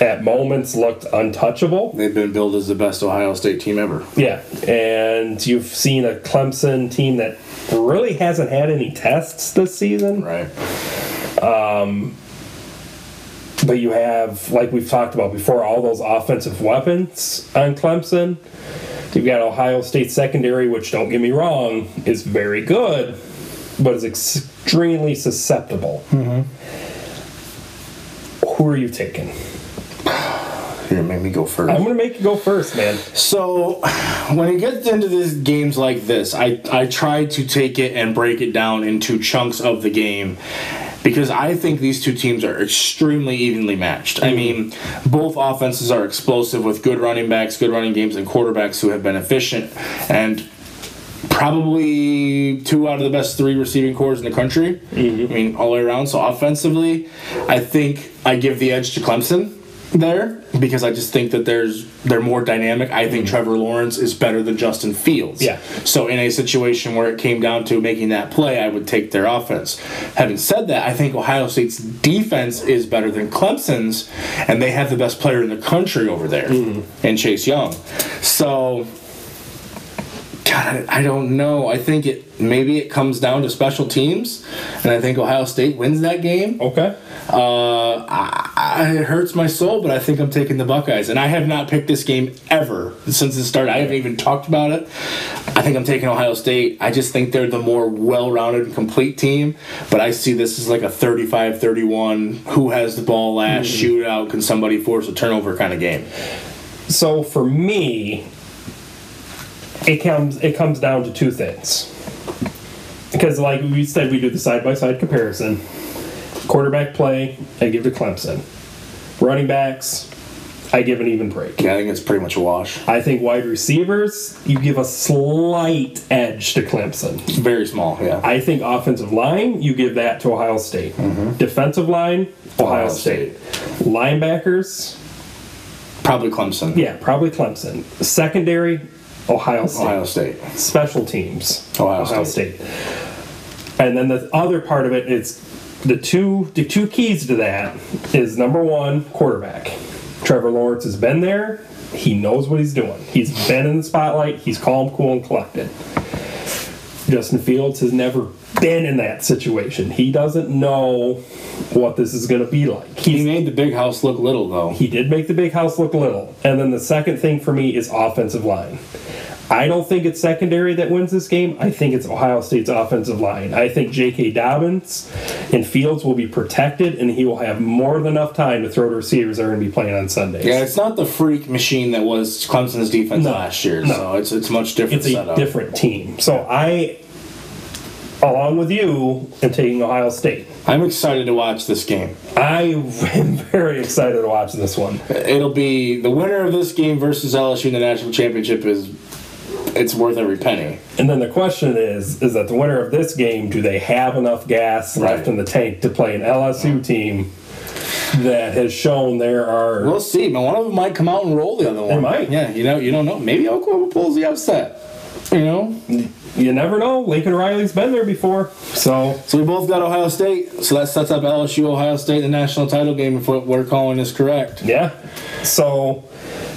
at moments looked untouchable. They've been billed as the best Ohio State team ever. Yeah, and you've seen a Clemson team that really hasn't had any tests this season. Right. Um, But you have, like we've talked about before, all those offensive weapons on Clemson. You've got Ohio State secondary, which don't get me wrong, is very good, but is extremely susceptible. Mm-hmm. Who are you taking? Here, make me go first. I'm gonna make you go first, man. So, when it gets into these games like this, I, I try to take it and break it down into chunks of the game because I think these two teams are extremely evenly matched. I mean, both offenses are explosive with good running backs, good running games, and quarterbacks who have been efficient and probably two out of the best three receiving corps in the country. Mm-hmm. I mean, all the way around. So, offensively, I think I give the edge to Clemson there because I just think that there's they're more dynamic. I think mm-hmm. Trevor Lawrence is better than Justin Fields. Yeah. So in a situation where it came down to making that play, I would take their offense. Having said that, I think Ohio State's defense is better than Clemson's, and they have the best player in the country over there, mm-hmm. and Chase Young. So. God, I, I don't know. I think it maybe it comes down to special teams, and I think Ohio State wins that game. Okay. Uh, I, I, it hurts my soul, but I think I'm taking the Buckeyes. And I have not picked this game ever since it started. I haven't even talked about it. I think I'm taking Ohio State. I just think they're the more well rounded and complete team. But I see this as like a 35 31, who has the ball last, shootout, can somebody force a turnover kind of game. So for me, it comes it comes down to two things. Because like we said, we do the side by side comparison. Quarterback play, I give to Clemson. Running backs, I give an even break. Yeah, I think it's pretty much a wash. I think wide receivers, you give a slight edge to Clemson. Very small, yeah. I think offensive line, you give that to Ohio State. Mm-hmm. Defensive line, Ohio, Ohio State. Linebackers, Probably Clemson. yeah, probably Clemson. Secondary, Ohio State. Ohio State. Special teams, Ohio State. State. And then the other part of it is the two the two keys to that is number one, quarterback. Trevor Lawrence has been there. He knows what he's doing. He's been in the spotlight. He's calm, cool, and collected. Justin Fields has never been in that situation. He doesn't know what this is going to be like. He made the big house look little, though. he did make the big house look little. And then the second thing for me is offensive line. I don't think it's secondary that wins this game. I think it's Ohio State's offensive line. I think J.K. Dobbins and Fields will be protected, and he will have more than enough time to throw to receivers that are going to be playing on Sundays. Yeah, it's not the freak machine that was Clemson's defense No, last year. no. So it's it's much different it's a setup. different team. So I, along with you, am taking Ohio State. I'm excited to watch this game. I am very excited to watch this one. It'll be the winner of this game versus LSU in the national championship is it's worth every penny. And then the question is, is that the winner of this game, do they have enough gas left in the tank to play an LSU team that has shown there are We'll see, man. One of them might come out and roll the other one. They might. Yeah, you know, you don't know. Maybe Oklahoma pulls the upset. You know. you never know. Lincoln Riley's been there before. So So we both got Ohio State. So that sets up LSU Ohio State the national title game if what we're calling is correct. yeah. So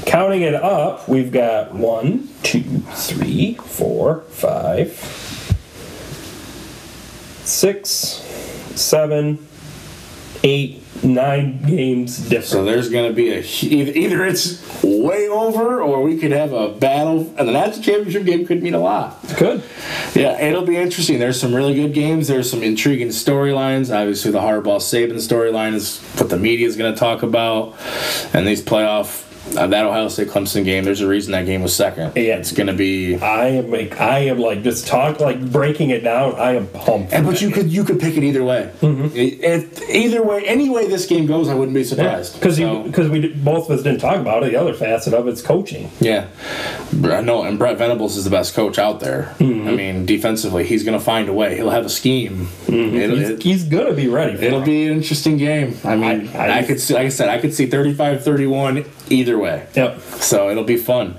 counting it up, we've got one, two, three, four, five, six, seven, eight, nine games different. So there's going to be a either, it's way over or we could have a battle, and the national championship game could mean a lot. Good. Yeah, it'll be interesting. There's some really good games. There's some intriguing storylines. Obviously, the Harbaugh Saban storyline is what the media is going to talk about, and these playoff uh, that Ohio State Clemson game. There's a reason that game was second. Yeah. it's going to be. I am like I am like just talk like breaking it down. I am pumped. And, but you game. could you could pick it either way. Mm-hmm. It- it- either way, any way this game goes, I wouldn't be surprised. because So- because we both of us didn't talk about it. The other facet of it's coaching. Yeah, I know, and Brent Venables is the best coach out there. Mm-hmm. I mean, defensively, he's going to find a way. He'll have a scheme. Mm-hmm. He's, it, he's gonna be ready. For it'll it. be an interesting game. I mean, I- I, I- could see, like I said, I could see 35-31 either way. Yep. So it'll be fun.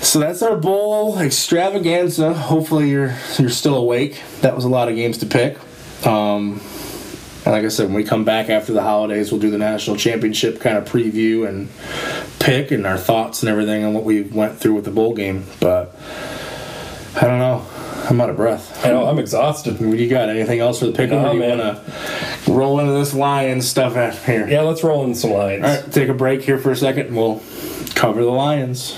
So that's our bowl extravaganza. Hopefully you're you're still awake. That was a lot of games to pick. Um, and like I said, when we come back after the holidays, we'll do the national championship kind of preview and pick and our thoughts and everything on what we went through with the bowl game. But I don't know. I'm out of breath. I know I'm exhausted. Do you got? Anything else for the pick? No, or do you man. want to roll into this Lions stuff out here? Yeah, let's roll in some lions. All right, take a break here for a second and we'll cover the Lions.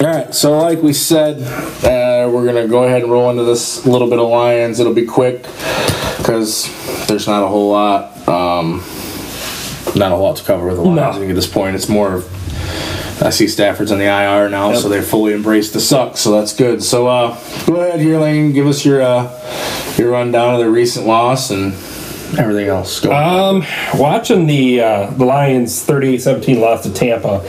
All right, so like we said, uh, we're gonna go ahead and roll into this little bit of Lions. It'll be quick because there's not a whole lot, um, not a lot to cover with the Lions. No. I think at this point, it's more of I see Stafford's on the IR now, so they fully embraced the suck, so that's good. So uh, go ahead here, Layne. Give us your uh, your rundown of the recent loss and everything else. Go. Um, watching the uh, the Lions 38-17 loss to Tampa,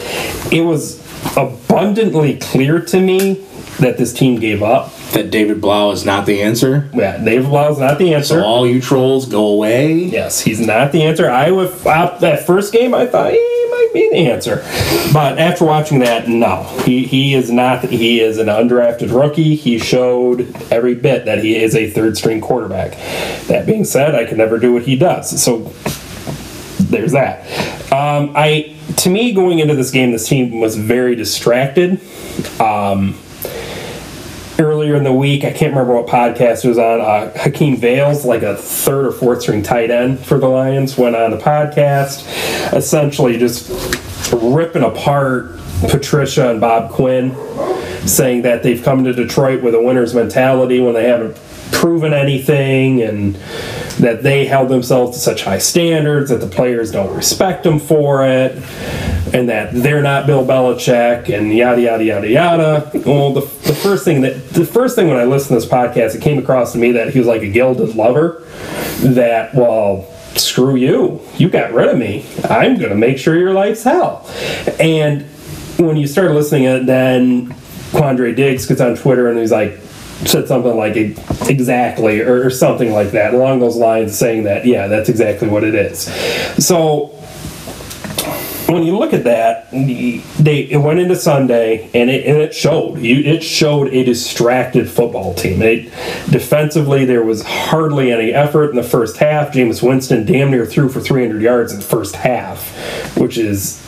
it was abundantly clear to me that this team gave up. that David Blough is not the answer. Yeah, Dave is not the answer. So all you trolls go away. Yes, he's not the answer. I would uh, that first game I thought he might be the answer, but after watching that, no, he he is not. He is an undrafted rookie. He showed every bit that he is a third string quarterback. That being said, I can never do what he does. So there's that. Um, I to me going into this game, this team was very distracted. Um, earlier in the week, I can't remember what podcast it was on. Uh, Hakeem Valles, like a third or fourth string tight end for the Lions, went on the podcast, essentially just ripping apart Patricia and Bob Quinn, saying that they've come to Detroit with a winner's mentality when they haven't proven anything and that they held themselves to such high standards that the players don't respect them for it and that they're not Bill Belichick and yada yada yada yada. Well, the, the first thing that the first thing when I listened to this podcast, it came across to me that he was like a gilded lover. That well, screw you, you got rid of me. I'm gonna make sure your life's hell. And when you start listening, to it, then Quandre Diggs gets on Twitter and he's like said something like exactly or, or something like that along those lines saying that yeah that's exactly what it is so when you look at that, they it went into Sunday and it, and it showed. You, it showed a distracted football team. It, defensively, there was hardly any effort in the first half. Jameis Winston damn near threw for 300 yards in the first half, which is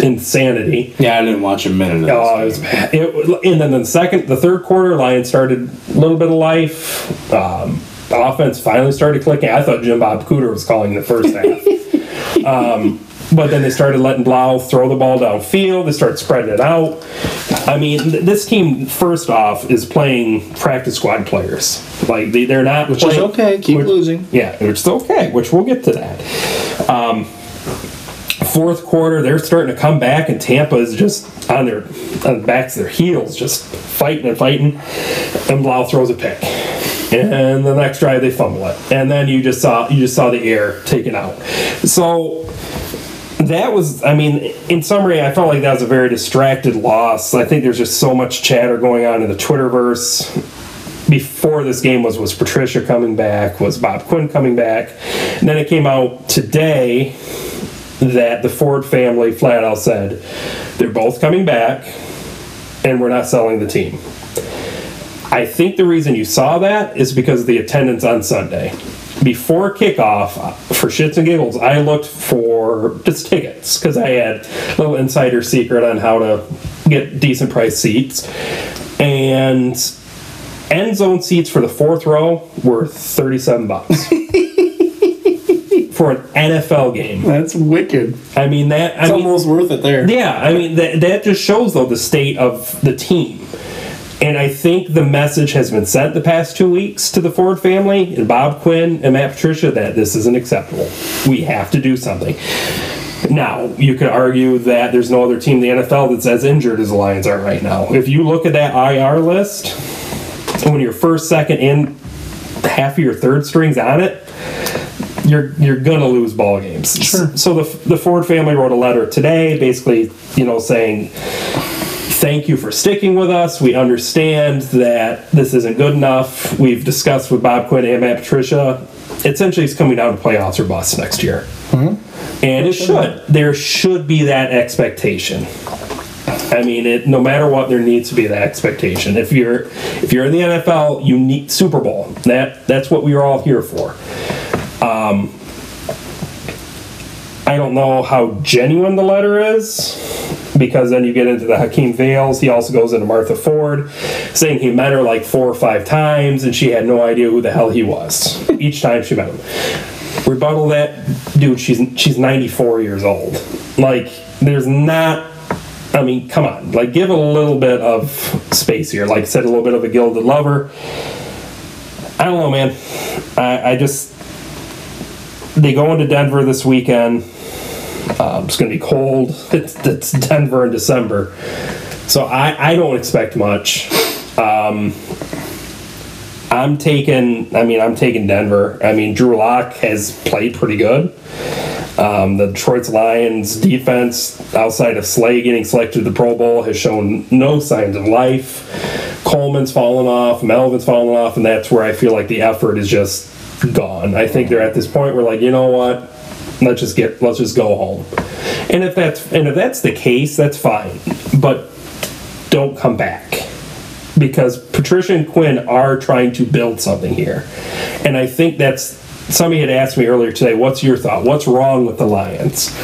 insanity. Yeah, I didn't watch a minute of this. Oh, it was bad. It, and then the second, the third quarter, Lions started a little bit of life. Um, the offense finally started clicking. I thought Jim Bob Cooter was calling the first half. um, but then they started letting Blough throw the ball downfield. They started spreading it out. I mean, th- this team, first off, is playing practice squad players. Like they, they're not, Which is okay. Keep losing. yeah, which is okay, which we'll get to that. Um, fourth quarter, they're starting to come back, and Tampa is just on their on the backs of their heels, just fighting and fighting. And Blough throws a pick, and the next drive they fumble it, and then you just saw you just saw the air taken out. So that was i mean in summary i felt like that was a very distracted loss. I think there's just so much chatter going on in the twitterverse. Before this game was was patricia coming back? Was bob quinn coming back? And then it came out today that the ford family flat out said they're both coming back and we're not selling the team. I think the reason you saw that is because of the attendance on sunday before kickoff, for shits and giggles, I looked for just tickets because I had a little insider secret on how to get decent price seats. And end zone seats for the fourth row were 37 bucks. for an NFL game. That's wicked. I mean that I It's mean, almost worth it there. yeah, I mean that that just shows though the state of the team. And I think the message has been sent the past two weeks to the Ford family and Bob Quinn and Matt Patricia that this isn't acceptable. We have to do something. Now, you could argue that there's no other team in the NFL that's as injured as the Lions are right now. If you look at that IR list, when you're first, second, and half of your third strings on it, you're you're gonna lose ball games. Sure. So the the Ford family wrote a letter today, basically, you know, saying thank you for sticking with us. We understand that this isn't good enough. We've discussed with Bob Quinn and Matt Patricia. Essentially, it's coming down to playoffs or bust next year. And it should. There should be that expectation. I mean, it, no matter what, there needs to be that expectation. If you're if you're in the NFL, you need Super Bowl. That that's what we are all here for. Um, I don't know how genuine the letter is because then you get into the Hakeem Valles. He also goes into Martha Ford, saying he met her like four or five times and she had no idea who the hell he was each time she met him. Rebuttal that, dude. She's she's 94 years old. Like, there's not. I mean, come on. Like, give a little bit of space here. Like said, a little bit of a gilded lover. I don't know, man. I, I just they go into Denver this weekend. Um, it's going to be cold. It's, it's Denver in December, so I, I don't expect much. Um, I'm taking. I mean, I'm taking Denver. I mean, Drew Lock has played pretty good. Um, the Detroit Lions defense, outside of Slay getting selected to the Pro Bowl, has shown no signs of life. Coleman's fallen off, Melvin's fallen off, and that's where I feel like the effort is just gone. I think they're at this point where, like, you know what? Let's just get, let's just go home. And if that's and if that's the case, that's fine. But don't come back because Patricia and Quinn are trying to build something here. And I think that's somebody had asked me earlier today, what's your thought? What's wrong with the Lions?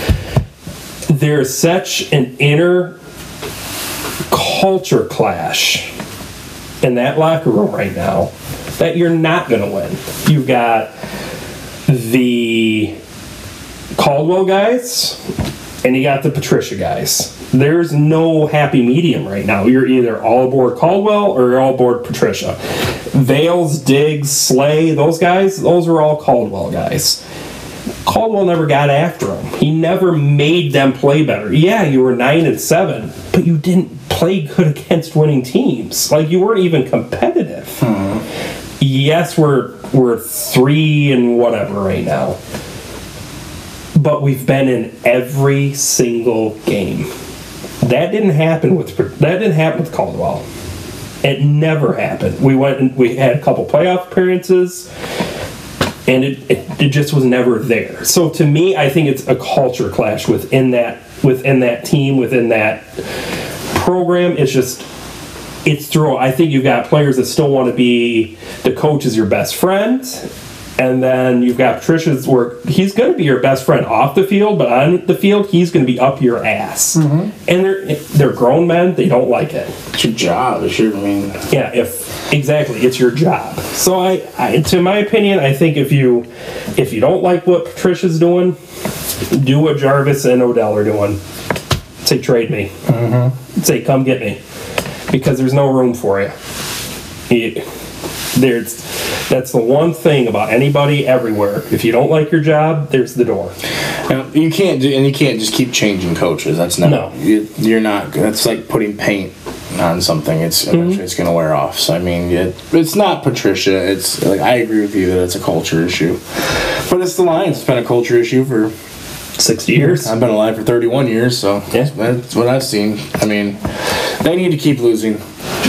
There's such an inner culture clash in that locker room right now that you're not going to win. You've got the Caldwell guys and you got the Patricia guys. There's no happy medium right now. You're either all aboard Caldwell or you're all aboard Patricia. Valles, Diggs, Slay, those guys, those are all Caldwell guys. Caldwell never got after him. He never made them play better. Yeah, you were nine and seven, but you didn't play good against winning teams. Like you weren't even competitive. Hmm. Yes, we're we're three and whatever right now but we've been in every single game. That didn't happen with that didn't happen with Caldwell. It never happened. We went and we had a couple playoff appearances, and it, it, it just was never there. So to me, I think it's a culture clash within that within that team within that program. It's just it's through. I think you've got players that still want to be the coach is your best friend, and then you've got Patricia's where he's going to be your best friend off the field, but on the field he's going to be up your ass. Mm-hmm. And they're they're grown men; they don't like it. It's your job. It's your, I mean, Yeah, if exactly, it's your job. So I, I, to my opinion, I think if you if you don't like what Patricia's doing, do what Jarvis and Odell are doing. Say trade me. Mm-hmm. Say come get me, because there's no room for you. You- There's that's the one thing about anybody everywhere. If you don't like your job, there's the door. Now, you can't do, and you can't just keep changing coaches. That's not. No. You, you're not. That's like putting paint on something. It's mm-hmm. eventually it's going to wear off. So I mean, it, it's not Patricia. It's like I agree with you that it's a culture issue, but it's the Lions. It's been a culture issue for. Sixty years. I've been alive for 31 years, so Yeah. that's what I've seen. I mean, they need to keep losing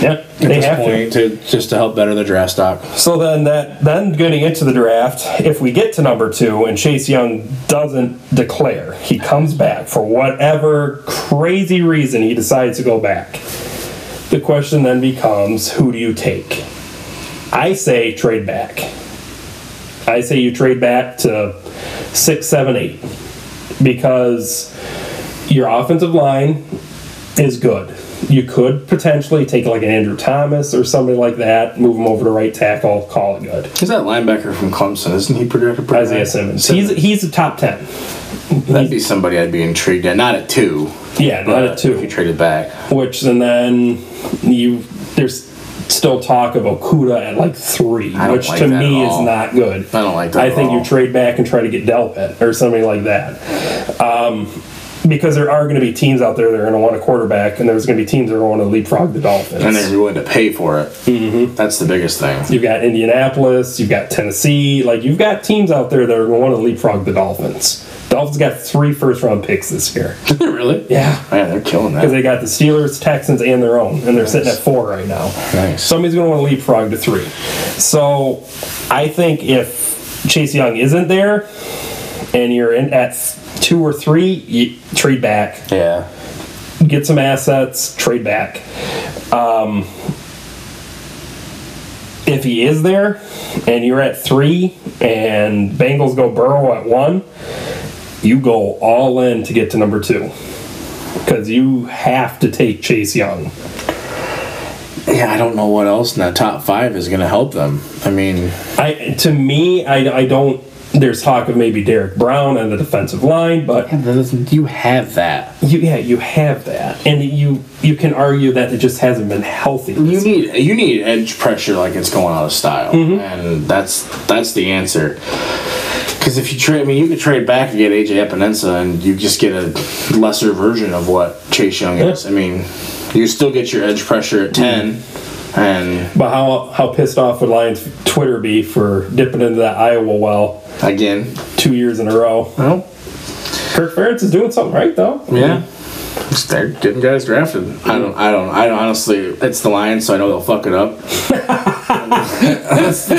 Yep, at they this have to. point to. just to help better the draft stock. So then that then getting into the draft, if we get to number two and Chase Young doesn't declare, he comes back for whatever crazy reason he decides to go back. The question then becomes, who do you take? I say trade back. I say you trade back to six, seven, eight, because your offensive line is good. you could potentially take like an Andrew Thomas or somebody like that, move him over to right tackle, call it good. Who's that linebacker from Clemson? Isn't he projected pretty Isaiah? Simmons. He's he's a top ten. That'd be somebody I'd be intrigued at. Not at two. Yeah, not at two. If you traded back. Which and then you there's still talk of Okudah at like three, I don't which like to that me is not good. I don't like that I at think all. you trade back and try to get Delpit or somebody like that. Um, because there are going to be teams out there that are going to want a quarterback, and there's going to be teams that are going to leapfrog the Dolphins. And they're willing to pay for it. Mm-hmm. That's the biggest thing. You've got Indianapolis, you've got Tennessee, like you've got teams out there that are going to want to leapfrog the Dolphins. Dolphins got three first round picks this year. really? Yeah. Man, they're killing that. Because they got the Steelers, Texans, and their own, and they're sitting at four right now. Nice. Somebody's going to want to leapfrog to three. So I think if Chase Young isn't there and you're in at two or three, you trade back, Yeah. get some assets, trade back. Um, if he is there and you're at three and Bengals go Burrow at one, you go all in to get to number two. Because you have to take Chase Young. Yeah, I don't know what else in that top five is going to help them. I mean, I to me, I, I don't. There's talk of maybe Derrick Brown on the defensive line, but you have that. you, yeah, you have that, and you you can argue that it just hasn't been healthy. You need you need edge pressure like it's going out of style, mm-hmm. and that's that's the answer. Because if you trade, I mean, you could trade back and get AJ Epenesa, and you just get a lesser version of what Chase Young is. I mean, you still get your edge pressure at ten, mm-hmm. and But how how pissed off would Lions Twitter be for dipping into that Iowa well again, two years in a row? well, Kirk Ferentz is doing something right though. yeah. They're getting guys drafted. I don't. I don't. I don't. Honestly, it's the Lions, so I know they'll fuck it up.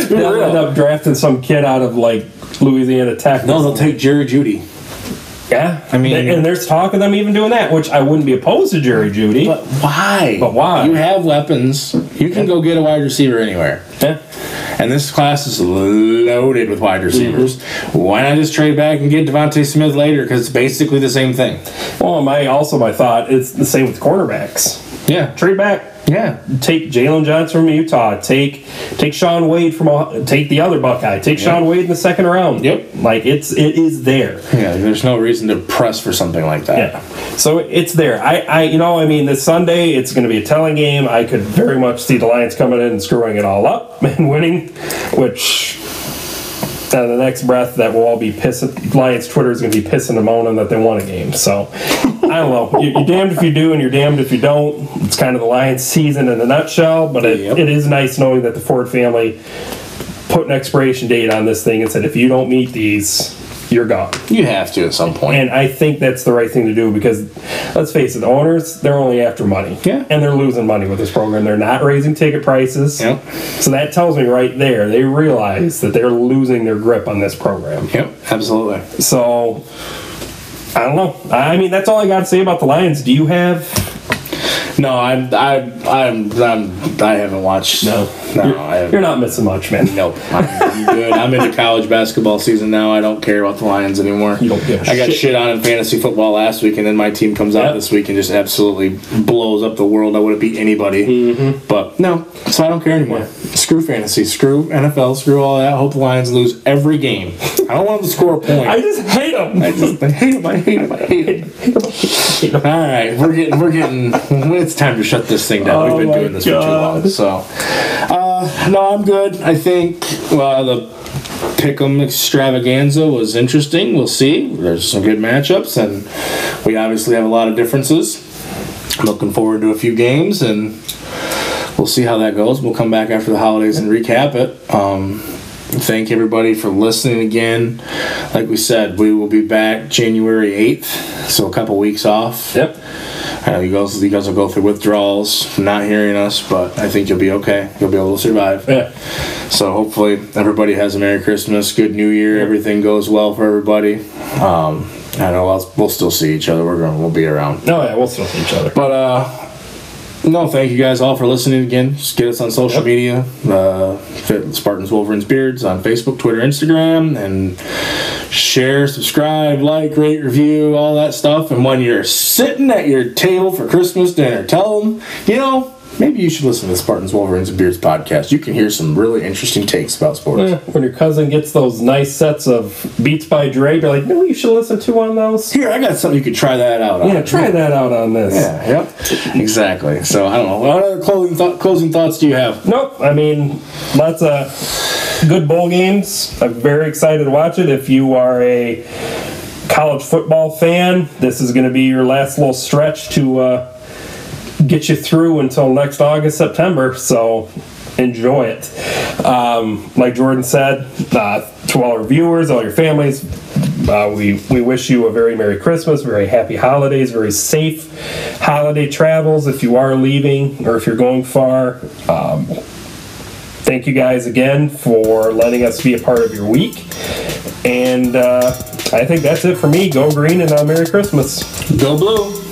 They'll end up drafting some kid out of like Louisiana Tech. No, they'll take Jerry Jeudy. yeah. I mean- and there's talk of them even doing that, which I wouldn't be opposed to Jerry Jeudy. But why? But why? You have weapons. You can go get a wide receiver anywhere. yeah. And this class is loaded with wide receivers. Mm-hmm. Why not just trade back and get DeVonta Smith later? Because it's basically the same thing. Well, my also my thought it's the same with cornerbacks. Yeah. Trade back. Yeah. Take Jaylon Johnson from Utah. Take take Shaun Wade from Ohio- take the other Buckeye. Take Shaun Wade in the second round. Yep. Like it's it is there. Yeah. There's no reason to press for something like that. Yeah. So it's there. I, I you know, I mean this Sunday it's gonna be a telling game. I could very much see the Lions coming in and screwing it all up and winning, which uh, the next breath that will all be pissing Lions Twitter is gonna be pissing and moaning that they won a game. So I don't know. You- You're damned if you do and you're damned if you don't. It's kind of the Lions season in a nutshell, but it, Yep. it is nice knowing that the Ford family put an expiration date on this thing and said if you don't meet these, you're gone. You have to at some point. And I think that's the right thing to do because, let's face it, the owners, they're only after money. Yeah. And they're losing money with this program. They're not raising ticket prices. Yep. So that tells me right there, they realize that they're losing their grip on this program. Yep. Absolutely. So, I don't know. I mean, that's all I got to say about the Lions. Do you have. No, I'm. I, I'm. I'm. I haven't watched. No. No. You're, I haven't. you're not missing much, man. Nope. I'm good. I'm into college basketball season now. I don't care about the Lions anymore. You don't give a I got shit. shit on in fantasy football last week, and then my team comes out Yep. this week and just absolutely blows up the world. I would have beat anybody. Mm-hmm. But no, so I don't care anymore. Screw fantasy. Screw NFL. Screw all that. I hope the Lions lose every game. I don't want them to score a point. I just hate them. I just I hate them. I hate them. I hate them. All right, we're getting we're getting. It's time to shut this thing down. Oh We've been doing this for too long. So, uh, no, I'm good. I think well the Pick'em extravaganza was interesting. We'll see. There's some good matchups, and we obviously have a lot of differences. Looking forward to a few games, and we'll see how that goes. We'll come back after the holidays and recap it. Um, thank everybody for listening again. Like we said, we will be back January 8th, so a couple weeks off. Yep. Uh, you guys, you guys will go through withdrawals, not hearing us, but I think you'll be okay. You'll be able to survive. Yeah. So hopefully everybody has a Merry Christmas, good New Year. Everything goes well for everybody. Um, I know I'll, we'll still see each other. We're going, we'll be around. No, yeah, we'll still see each other. But uh, No, thank you guys all for listening again. Just get us on social Yep. media. Uh, fit Spartans, Wolverines, Beards on Facebook, Twitter, Instagram, and share, subscribe, like, rate, review, all that stuff. And when you're sitting at your table for Christmas dinner, tell them, you know, maybe you should listen to the Spartans, Wolverines, and Beards podcast. You can hear some really interesting takes about sports. Eh, When your cousin gets those nice sets of Beats by Dre, you're like, no, you should listen to on those. Here, I got something you could try that out on. Yeah, try that out on this. Yeah, yep. Exactly. So, I don't know. What other closing, th- closing thoughts do you have? Nope. I mean, lots of good bowl games. I'm very excited to watch it. If you are a college football fan, this is going to be your last little stretch to uh, get you through until next August, September. So enjoy it. Um, like Jordan said, uh, to all our viewers, all your families, uh, we, we wish you a very Merry Christmas, very happy holidays, very safe holiday travels if you are leaving or if you're going far. Um, thank you guys again for letting us be a part of your week. And uh, I think that's it for me. Go green and uh, Merry Christmas. Go blue.